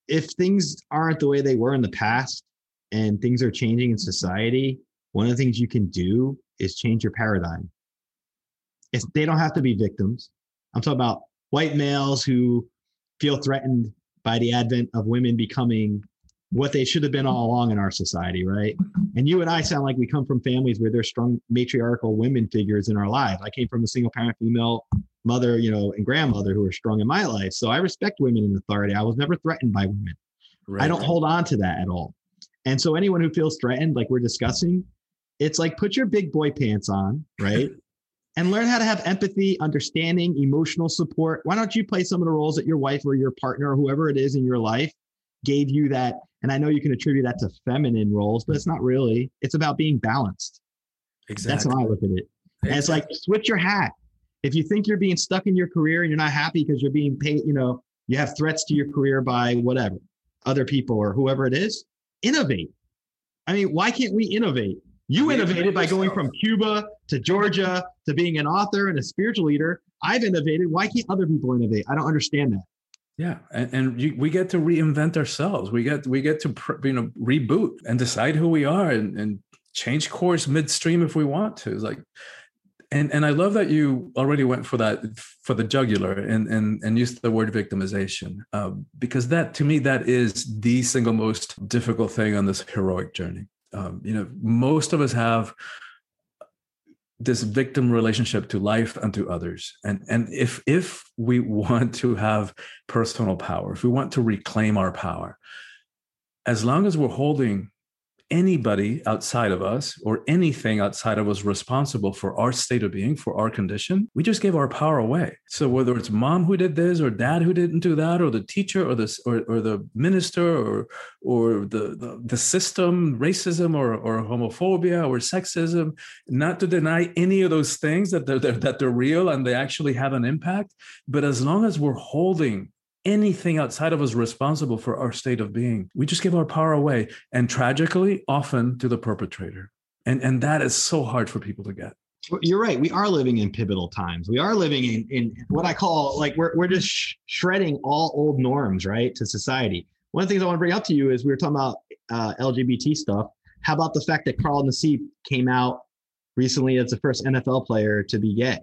if things aren't the way they were in the past and things are changing in society, one of the things you can do is change your paradigm. It's, they don't have to be victims. I'm talking about white males who feel threatened by the advent of women becoming what they should have been all along in our society, right? And you and I sound like we come from families where there's strong matriarchal women figures in our lives. I came from a single parent female mother, you know, and grandmother who are strong in my life. So I respect women in authority. I was never threatened by women. I don't hold on to that at all. And so anyone who feels threatened, like we're discussing, it's like put your big boy pants on, right? and learn how to have empathy, understanding, emotional support. Why don't you play some of the roles that your wife or your partner or whoever it is in your life gave you that? And I know you can attribute that to feminine roles, but it's not really. It's about being balanced. Exactly. That's how I look at it. Exactly. And it's like switch your hat. If you think you're being stuck in your career and you're not happy because you're being paid, you know, you have threats to your career by whatever, other people or whoever it is, innovate. I mean, why can't we innovate? You innovated by going from Cuba to Georgia to being an author and a spiritual leader. I've innovated. Why can't other people innovate? I don't understand that. Yeah, and, and you, we get to reinvent ourselves. We get we get to you know reboot and decide who we are and, and change course midstream if we want to. It's like, and and I love that you already went for that for the jugular and and and used the word victimization uh, because that to me that is the single most difficult thing on this heroic journey um, you know most of us have this victim relationship to life and to others. And and if if we want to have personal power if we want to reclaim our power as long as we're holding anybody outside of us or anything outside of us responsible for our state of being, for our condition, we just gave our power away. So whether it's mom who did this or dad who didn't do that, or the teacher or the or, or the minister or or the, the, the system, racism or, or homophobia or sexism, not to deny any of those things that they're, they're that they're real and they actually have an impact. But as long as we're holding anything outside of us responsible for our state of being. We just give our power away, and tragically, often to the perpetrator. And, and that is so hard for people to get. You're right. We are living in pivotal times. We are living in, in what I call like we're, we're just sh- shredding all old norms, right, to society. One of the things I want to bring up to you is we were talking about uh, LGBT stuff. How about the fact that Carl Nassib came out recently as the first NFL player to be gay?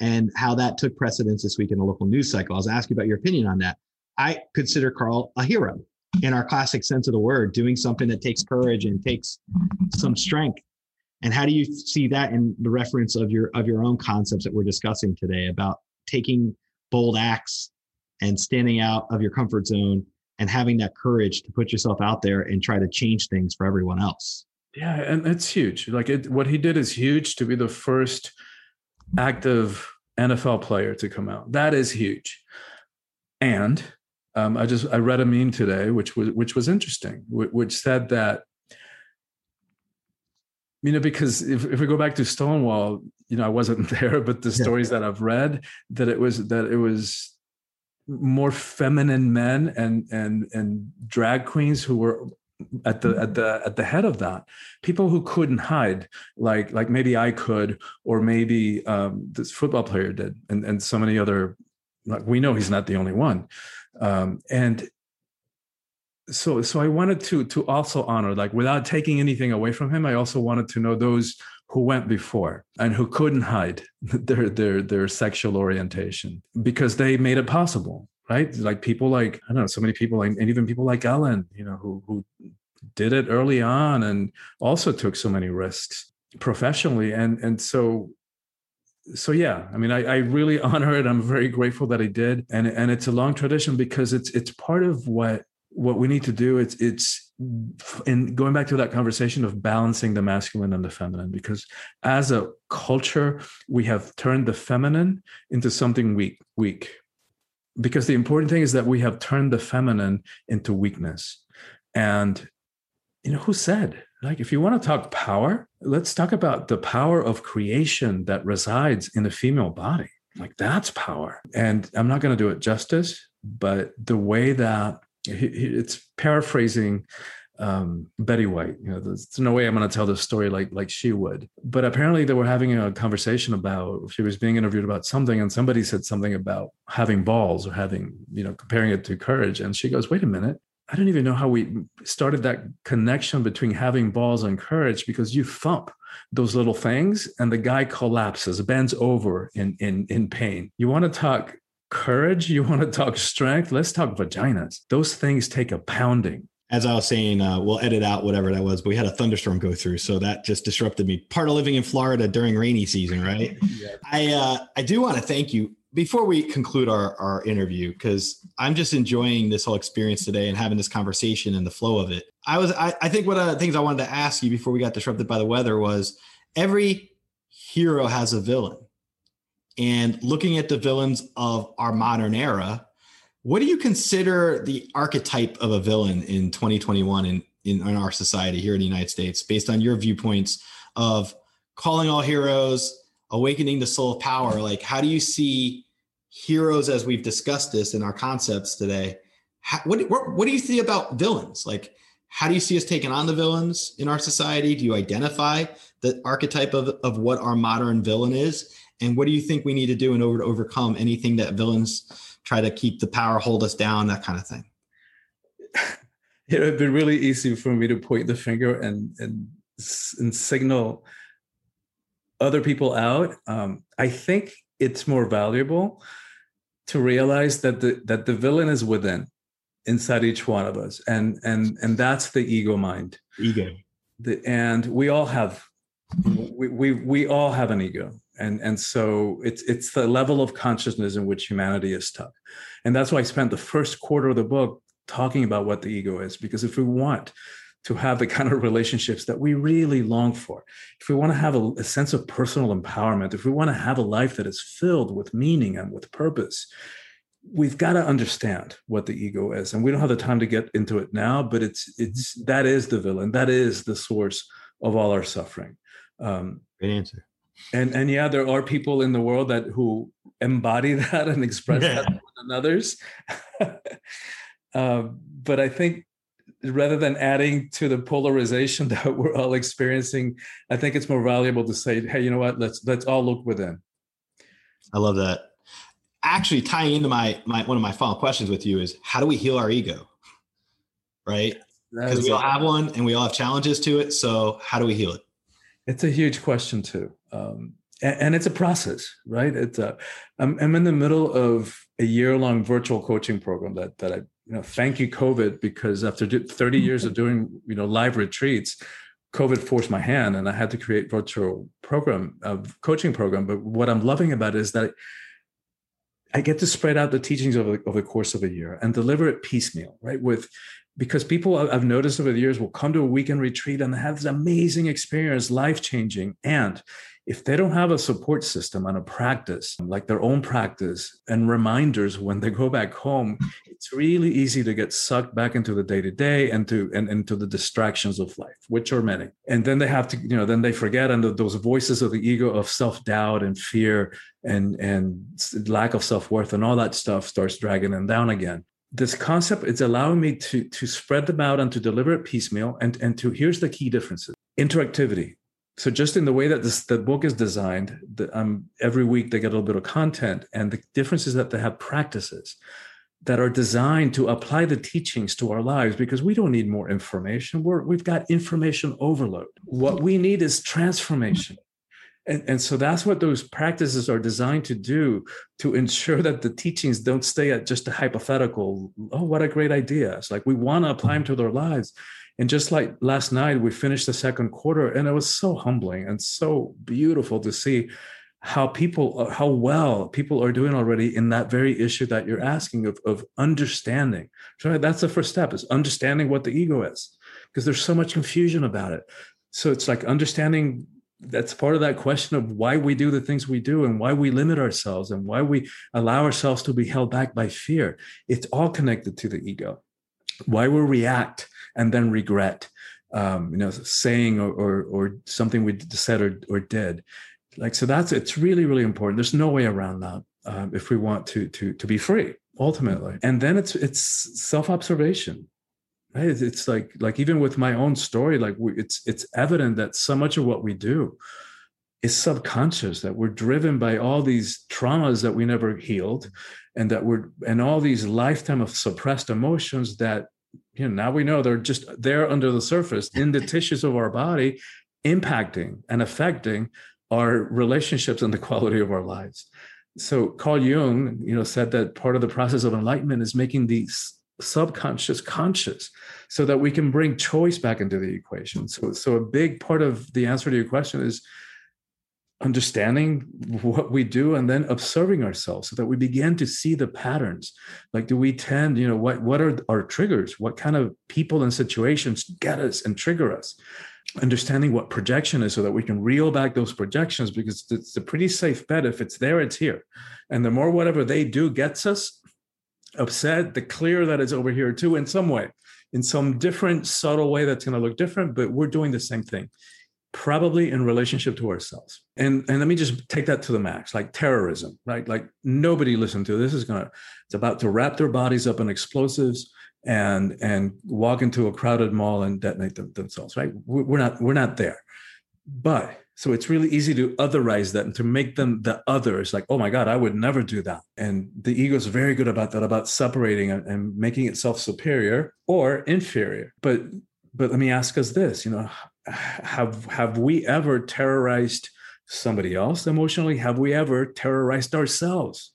And how that took precedence this week in the local news cycle. I was asking about your opinion on that. I consider Carl a hero in our classic sense of the word, doing something that takes courage and takes some strength. And how do you see that in the reference of your of your own concepts that we're discussing today about taking bold acts and standing out of your comfort zone and having that courage to put yourself out there and try to change things for everyone else? Yeah, and it's huge. Like it, what he did is huge to be the first active NFL player to come out. That is huge. And um, I just I read a meme today, which was which was interesting, which said that you know because if, if we go back to Stonewall, you know I wasn't there, but the stories that I've read that it was that it was more feminine men and and and drag queens who were at the at the at the head of that people who couldn't hide like like maybe i could or maybe um, this football player did and and so many other like we know he's not the only one. Um, and so so i wanted to to also honor like without taking anything away from him i also wanted to know those who went before and who couldn't hide their their their sexual orientation because they made it possible right? Like people like I don't know, so many people, like, and even people like Ellen, you know, who who did it early on and also took so many risks professionally, and and so so yeah i mean I, I, really honor it. I'm very grateful that i did. And and it's a long tradition because it's it's part of what what we need to do. It's it's in going back to that conversation of balancing the masculine and the feminine because as a culture we have turned the feminine into something weak weak because the important thing is that we have turned the feminine into weakness. And you know who said like if you want to talk power let's talk about the power of creation that resides in the female body. Like that's power. And i'm not going to do it justice but the way that it's paraphrasing um, Betty White. You know, there's no way I'm going to tell this story like like she would. But apparently, they were having a conversation about she was being interviewed about something, and somebody said something about having balls or having you know comparing it to courage, and she goes, "Wait a minute." I don't even know how we started that connection between having balls and courage because you thump those little things and the guy collapses, bends over in in in pain. You want to talk courage, you want to talk strength, let's talk vaginas. Those things take a pounding as I was saying, uh, we'll edit out whatever that was, but we had a thunderstorm go through, so that just disrupted me. Part of living in Florida during rainy season, right? yeah. I uh, I do want to thank you before we conclude our our interview because I'm just enjoying this whole experience today and having this conversation and the flow of it. I was I, I think one of the things I wanted to ask you before we got disrupted by the weather was every hero has a villain, and looking at the villains of our modern era, what do you consider the archetype of a villain in 2021 in, in, in our society here in the United States, based on your viewpoints of calling all heroes, awakening the soul of power? Like, how do you see heroes as we've discussed this in our concepts today? How, what, what, what do you see about villains? Like, how do you see us taking on the villains in our society? Do you identify the archetype of, of what our modern villain is? And what do you think we need to do in order to overcome anything that villains try to keep the power, hold us down, that kind of thing? It would be really easy for me to point the finger and and, and signal other people out. Um, I think it's more valuable to realize that the that the villain is within inside each one of us and and and that's the ego mind ego the, and we all have we, we we all have an ego and and so it's it's the level of consciousness in which humanity is stuck. And that's why i spent the first quarter of the book talking about what the ego is because if we want to have the kind of relationships that we really long for if we want to have a, a sense of personal empowerment if we want to have a life that is filled with meaning and with purpose we've got to understand what the ego is. And we don't have the time to get into it now but it's it's that is the villain. That is the source of all our suffering. Um great answer and and yeah there are people in the world that who embody that and express yeah. that more than others. Uh, but i think rather than adding to the polarization that we're all experiencing i think it's more valuable to say hey you know what? Let's let's all look within. I love that. Actually tying into my my one of my final questions with you is how do we heal our ego? Right? Because we all have one and we all have challenges to it so how do we heal it? It's a huge question too um, and, and, it's a process right? It's a I'm, I'm in the middle of a year-long virtual coaching program that that i you know thank you covid because after 30 years of doing you know live retreats covid forced my hand and i had to create virtual program of coaching program. But what i'm loving about it is that I get to spread out the teachings over the, over the course of a year and deliver it piecemeal, right? With because people I've noticed over the years will come to a weekend retreat and have this amazing experience, life changing, and if they don't have a support system and a practice, like their own practice and reminders when they go back home, it's really easy to get sucked back into the day to day and to and into the distractions of life, which are many. And then they have to, you know, then they forget under those voices of the ego of self doubt and fear and and lack of self worth and all that stuff starts dragging them down again. This concept is allowing me to to spread them out and to deliver it piecemeal and and to here's the key differences. Interactivity so just in the way that this the book is designed the, um, every week they get a little bit of content and the difference is that they have practices that are designed to apply the teachings to our lives because we don't need more information. We're, we've got information overload. What we need is transformation. And, and so that's what those practices are designed to do to ensure that the teachings don't stay at just a hypothetical oh what a great idea. It's like we want to apply them to their lives and just like last night, we finished the second quarter, and it was so humbling and so beautiful to see how people, uh, how well people are doing already in that very issue that you're asking of, of understanding. So that's the first step is understanding what the ego is, because there's so much confusion about it. So it's like understanding that's part of that question of why we do the things we do and why we limit ourselves and why we allow ourselves to be held back by fear. It's all connected to the ego. Why we react and then regret um, you know saying or, or, or something we said or, or did. Like so that's it's really really important. There's no way around that um, if we want to to to be free ultimately. And then it's it's self-observation right? It's, like like even with my own story like we, it's it's evident that so much of what we do is subconscious that we're driven by all these traumas that we never healed and that we're and all these lifetime of suppressed emotions that you know now we know they're just there under the surface in the tissues of our body impacting and affecting our relationships and the quality of our lives. So carl jung you know said that part of the process of enlightenment is making the subconscious conscious so that we can bring choice back into the equation. So so a big part of the answer to your question is understanding what we do and then observing ourselves so that we begin to see the patterns. Like do we tend you know what what are our triggers? What kind of people and situations get us and trigger us? Understanding what projection is so that we can reel back those projections because it's a pretty safe bet. If it's there it's here. And the more whatever they do gets us upset the clearer that it's over here too in some way in some different subtle way that's going to look different but we're doing the same thing probably in relationship to ourselves. And and let me just take that to the max like terrorism right? Like nobody listen to this is to it's about to wrap their bodies up in explosives and and walk into a crowded mall and detonate them, themselves right? We're not we're not there. But so it's really easy to otherize that and to make them the others like oh my god i would never do that. And the ego is very good about that about separating and making itself superior or inferior. But but let me ask us this you know have have we ever terrorized somebody else emotionally have we ever terrorized ourselves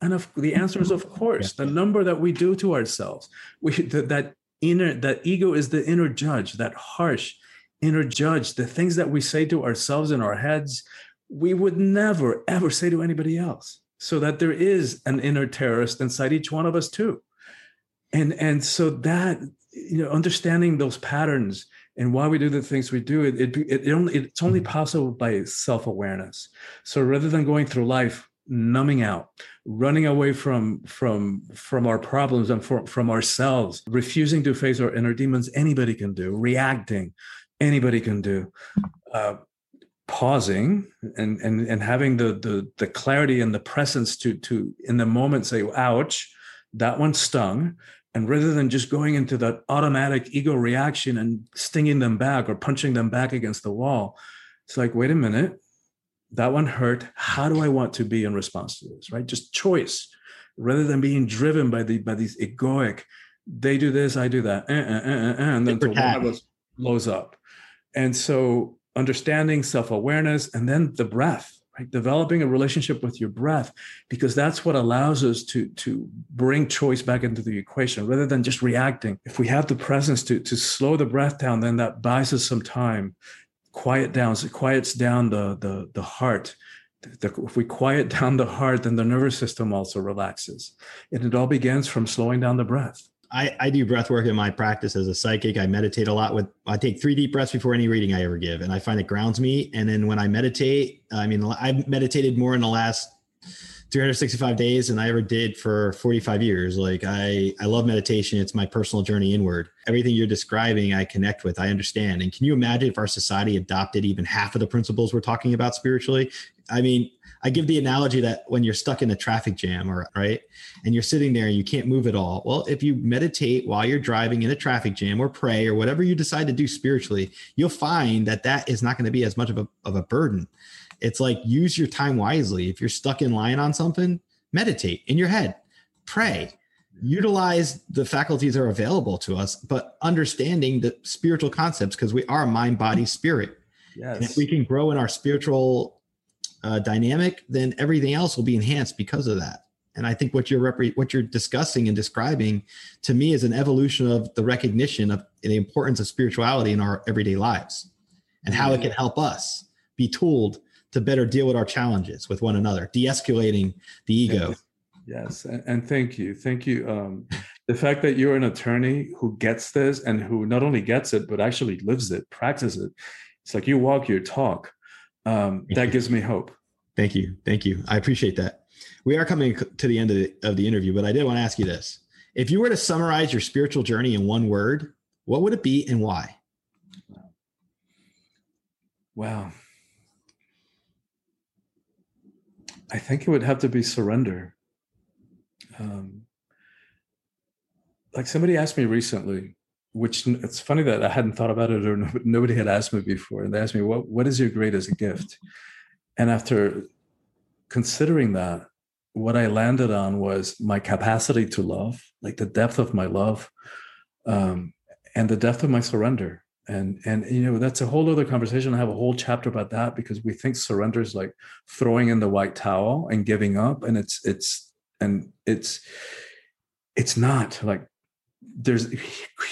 and if, the answer is of course. The number that we do to ourselves, we that, that inner that ego is the inner judge, that harsh inner judge. The things that we say to ourselves in our heads, we would never ever say to anybody else. So that there is an inner terrorist inside each one of us too. And and so that you know understanding those patterns and why we do the things we do it, it, it, only, it's only possible by self-awareness. So rather than going through life numbing out running away from from from our problems and from, from ourselves refusing to face our inner demons anybody can do reacting anybody can do. Uh, pausing and and and having the the the clarity and the presence to to in the moment say ouch that one stung and rather than just going into that automatic ego reaction and stinging them back or punching them back against the wall it's like wait a minute. That one hurt. How do i want to be in response to this? Right? Just choice. Rather than being driven by the by these egoic they do this i do that eh, eh, eh, and then the one of us blows up. And so understanding self-awareness and then the breath right developing a relationship with your breath because that's what allows us to to bring choice back into the equation rather than just reacting if we have the presence to to slow the breath down then that buys us some time quiet down, so it quiets down the the the heart. The, if we quiet down the heart, then the nervous system also relaxes. And it all begins from slowing down the breath. I, I do breath work in my practice as a psychic. I meditate a lot with, I take three deep breaths before any reading I ever give. And I find it grounds me. And then when I meditate, I mean, I've meditated more in the last 365 days than I ever did for 45 years. Like I, I love meditation. It's my personal journey inward. Everything you're describing, I connect with, I understand. And can you imagine if our society adopted even half of the principles we're talking about spiritually? I mean, I give the analogy that when you're stuck in a traffic jam or right, and you're sitting there and you can't move at all. Well, if you meditate while you're driving in a traffic jam or pray or whatever you decide to do spiritually, you'll find that that is not going to be as much of a, of a burden it's like use your time wisely. If you're stuck in line on something, meditate in your head, pray, utilize the faculties that are available to us, but understanding the spiritual concepts because we are mind, body, spirit. Yes. And if we can grow in our spiritual uh, dynamic, then everything else will be enhanced because of that. And I think what you're rep- what you're discussing and describing to me is an evolution of the recognition of the importance of spirituality in our everyday lives and how it can help us be tooled to better deal with our challenges with one another, de-escalating the ego. Yes, and, and thank you, thank you. Um, the fact that you're an attorney who gets this and who not only gets it but actually lives it, practices it. It's like you walk your talk. Um, that you. gives me hope. Thank you, thank you. I appreciate that. We are coming to the end of the, of the interview, but I did want to ask you this: If you were to summarize your spiritual journey in one word, what would it be and why? Wow. I think it would have to be surrender. Um, like somebody asked me recently, which it's funny that I hadn't thought about it or nobody had asked me before. And they asked me, what, what is your greatest gift? And after considering that, what I landed on was my capacity to love, like the depth of my love um, and the depth of my surrender and and you know that's a whole other conversation i have a whole chapter about that because we think surrender is like throwing in the white towel and giving up and it's it's and it's it's not like there's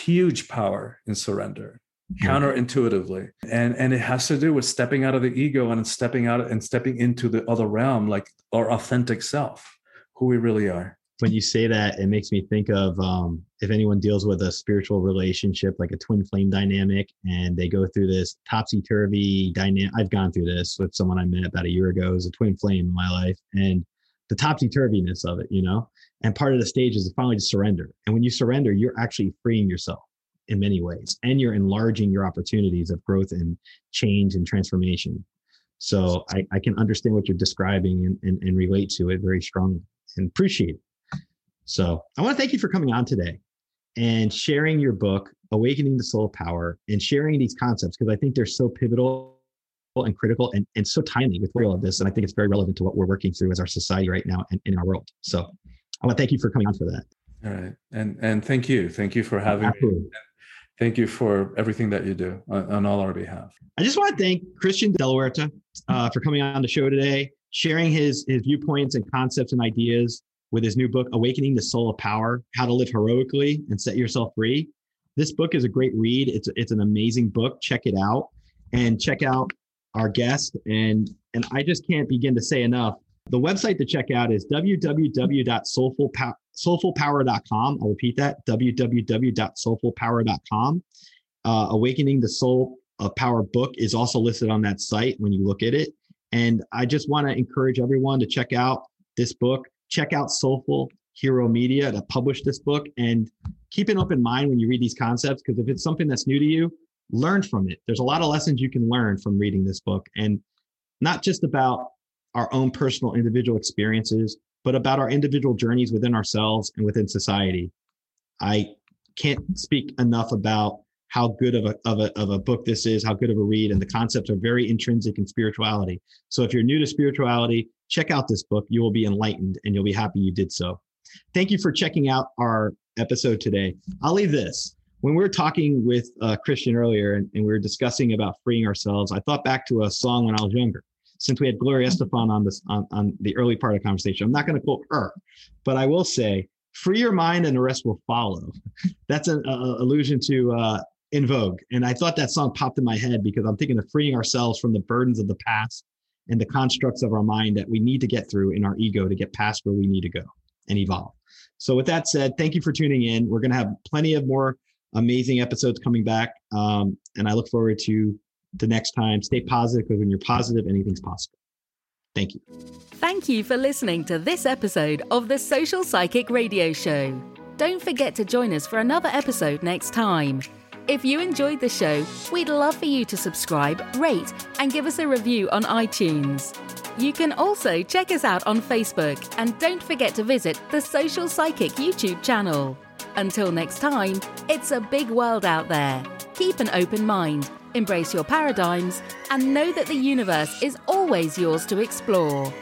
huge power in surrender counterintuitively and and it has to do with stepping out of the ego and stepping out and stepping into the other realm like our authentic self who we really are when you say that, it makes me think of um, if anyone deals with a spiritual relationship, like a twin flame dynamic, and they go through this topsy turvy dynamic. I've gone through this with someone I met about a year ago. It was a twin flame in my life, and the topsy turviness of it, you know. And part of the stage is finally to surrender. And when you surrender, you're actually freeing yourself in many ways, and you're enlarging your opportunities of growth and change and transformation. So I, I can understand what you're describing and, and, and relate to it very strongly and appreciate it. So I want to thank you for coming on today and sharing your book, Awakening the Soul Power, and sharing these concepts because I think they're so pivotal and critical and, and so timely with all of this. And I think it's very relevant to what we're working through as our society right now and in our world. So I want to thank you for coming on for that. All right. And and thank you. Thank you for having Absolutely. me. Thank you for everything that you do on, on, all our behalf. I just want to thank Christian De La Huerta uh, for coming on the show today, sharing his his viewpoints and concepts and ideas with his new book, Awakening the Soul of Power How to Live Heroically and Set Yourself Free. This book is a great read. It's, it's an amazing book. Check it out and check out our guest. And, and I just can't begin to say enough. The website to check out is www.soulfulpower.com. I'll repeat that www.soulfulpower.com. Uh, Awakening the Soul of Power book is also listed on that site when you look at it. And I just want to encourage everyone to check out this book check out Soulful Hero Media to publish this book and keep an open mind when you read these concepts because if it's something that's new to you, learn from it. There's a lot of lessons you can learn from reading this book and not just about our own personal individual experiences, but about our individual journeys within ourselves and within society. I can't speak enough about how good of a, of a, of a book this is, how good of a read, and the concepts are very intrinsic in spirituality. So if you're new to spirituality, check out this book. You will be enlightened and you'll be happy you did so. Thank you for checking out our episode today. I'll leave this. When we were talking with uh, Christian earlier and, and we were discussing about freeing ourselves, I thought back to a song when I was younger. Since we had Gloria Estefan on this on, on the early part of the conversation, I'm not going to quote her, but I will say, "Free your mind, and the rest will follow." That's an allusion to uh, En Vogue, and I thought that song popped in my head because I'm thinking of freeing ourselves from the burdens of the past and the constructs of our mind that we need to get through in our ego to get past where we need to go and evolve. So, with that said, thank you for tuning in. We're going to have plenty of more amazing episodes coming back. Um, and I look forward to the next time. Stay positive because when you're positive, anything's possible. Thank you. Thank you for listening to this episode of the Social Psychic Radio Show. Don't forget to join us for another episode next time. If you enjoyed the show, we'd love for you to subscribe, rate, and give us a review on iTunes. You can also check us out on Facebook and don't forget to visit the Social Psychic YouTube channel. Until next time, it's a big world out there. Keep an open mind, embrace your paradigms, and know that the universe is always yours to explore.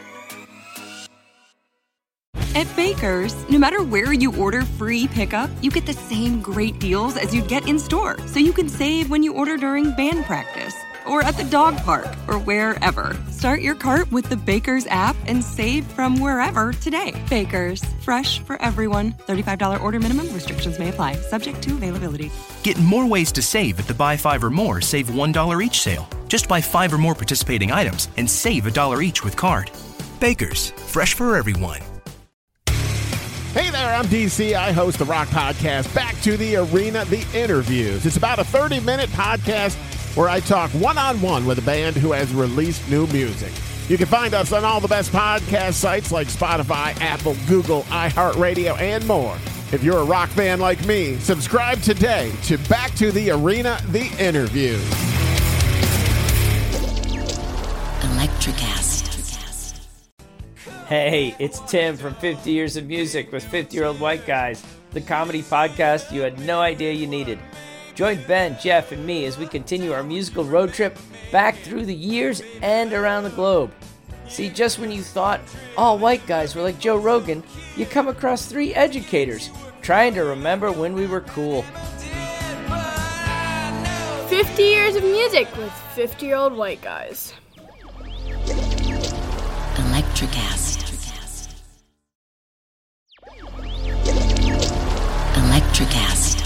At Baker's, no matter where you order free pickup, you get the same great deals as you'd get in store. So you can save when you order during band practice or at the dog park or wherever. Start your cart with the Baker's app and save from wherever today. Baker's, fresh for everyone. $35 order minimum restrictions may apply, subject to availability. Get more ways to save at the buy five or more, save $1 each sale. Just buy five or more participating items and save a dollar each with card. Baker's, fresh for everyone. Hey there, I'm DC. I host the Rock Podcast, Back to the Arena, The Interviews. It's about a 30 minute podcast where I talk one on one with a band who has released new music. You can find us on all the best podcast sites like Spotify, Apple, Google, iHeartRadio, and more. If you're a rock fan like me, subscribe today to Back to the Arena, The Interviews. Electricast. Hey, it's Tim from 50 Years of Music with 50 Year Old White Guys, the comedy podcast you had no idea you needed. Join Ben, Jeff, and me as we continue our musical road trip back through the years and around the globe. See, just when you thought all white guys were like Joe Rogan, you come across three educators trying to remember when we were cool. 50 years of music with 50 year old white guys. Electricast. Electricast.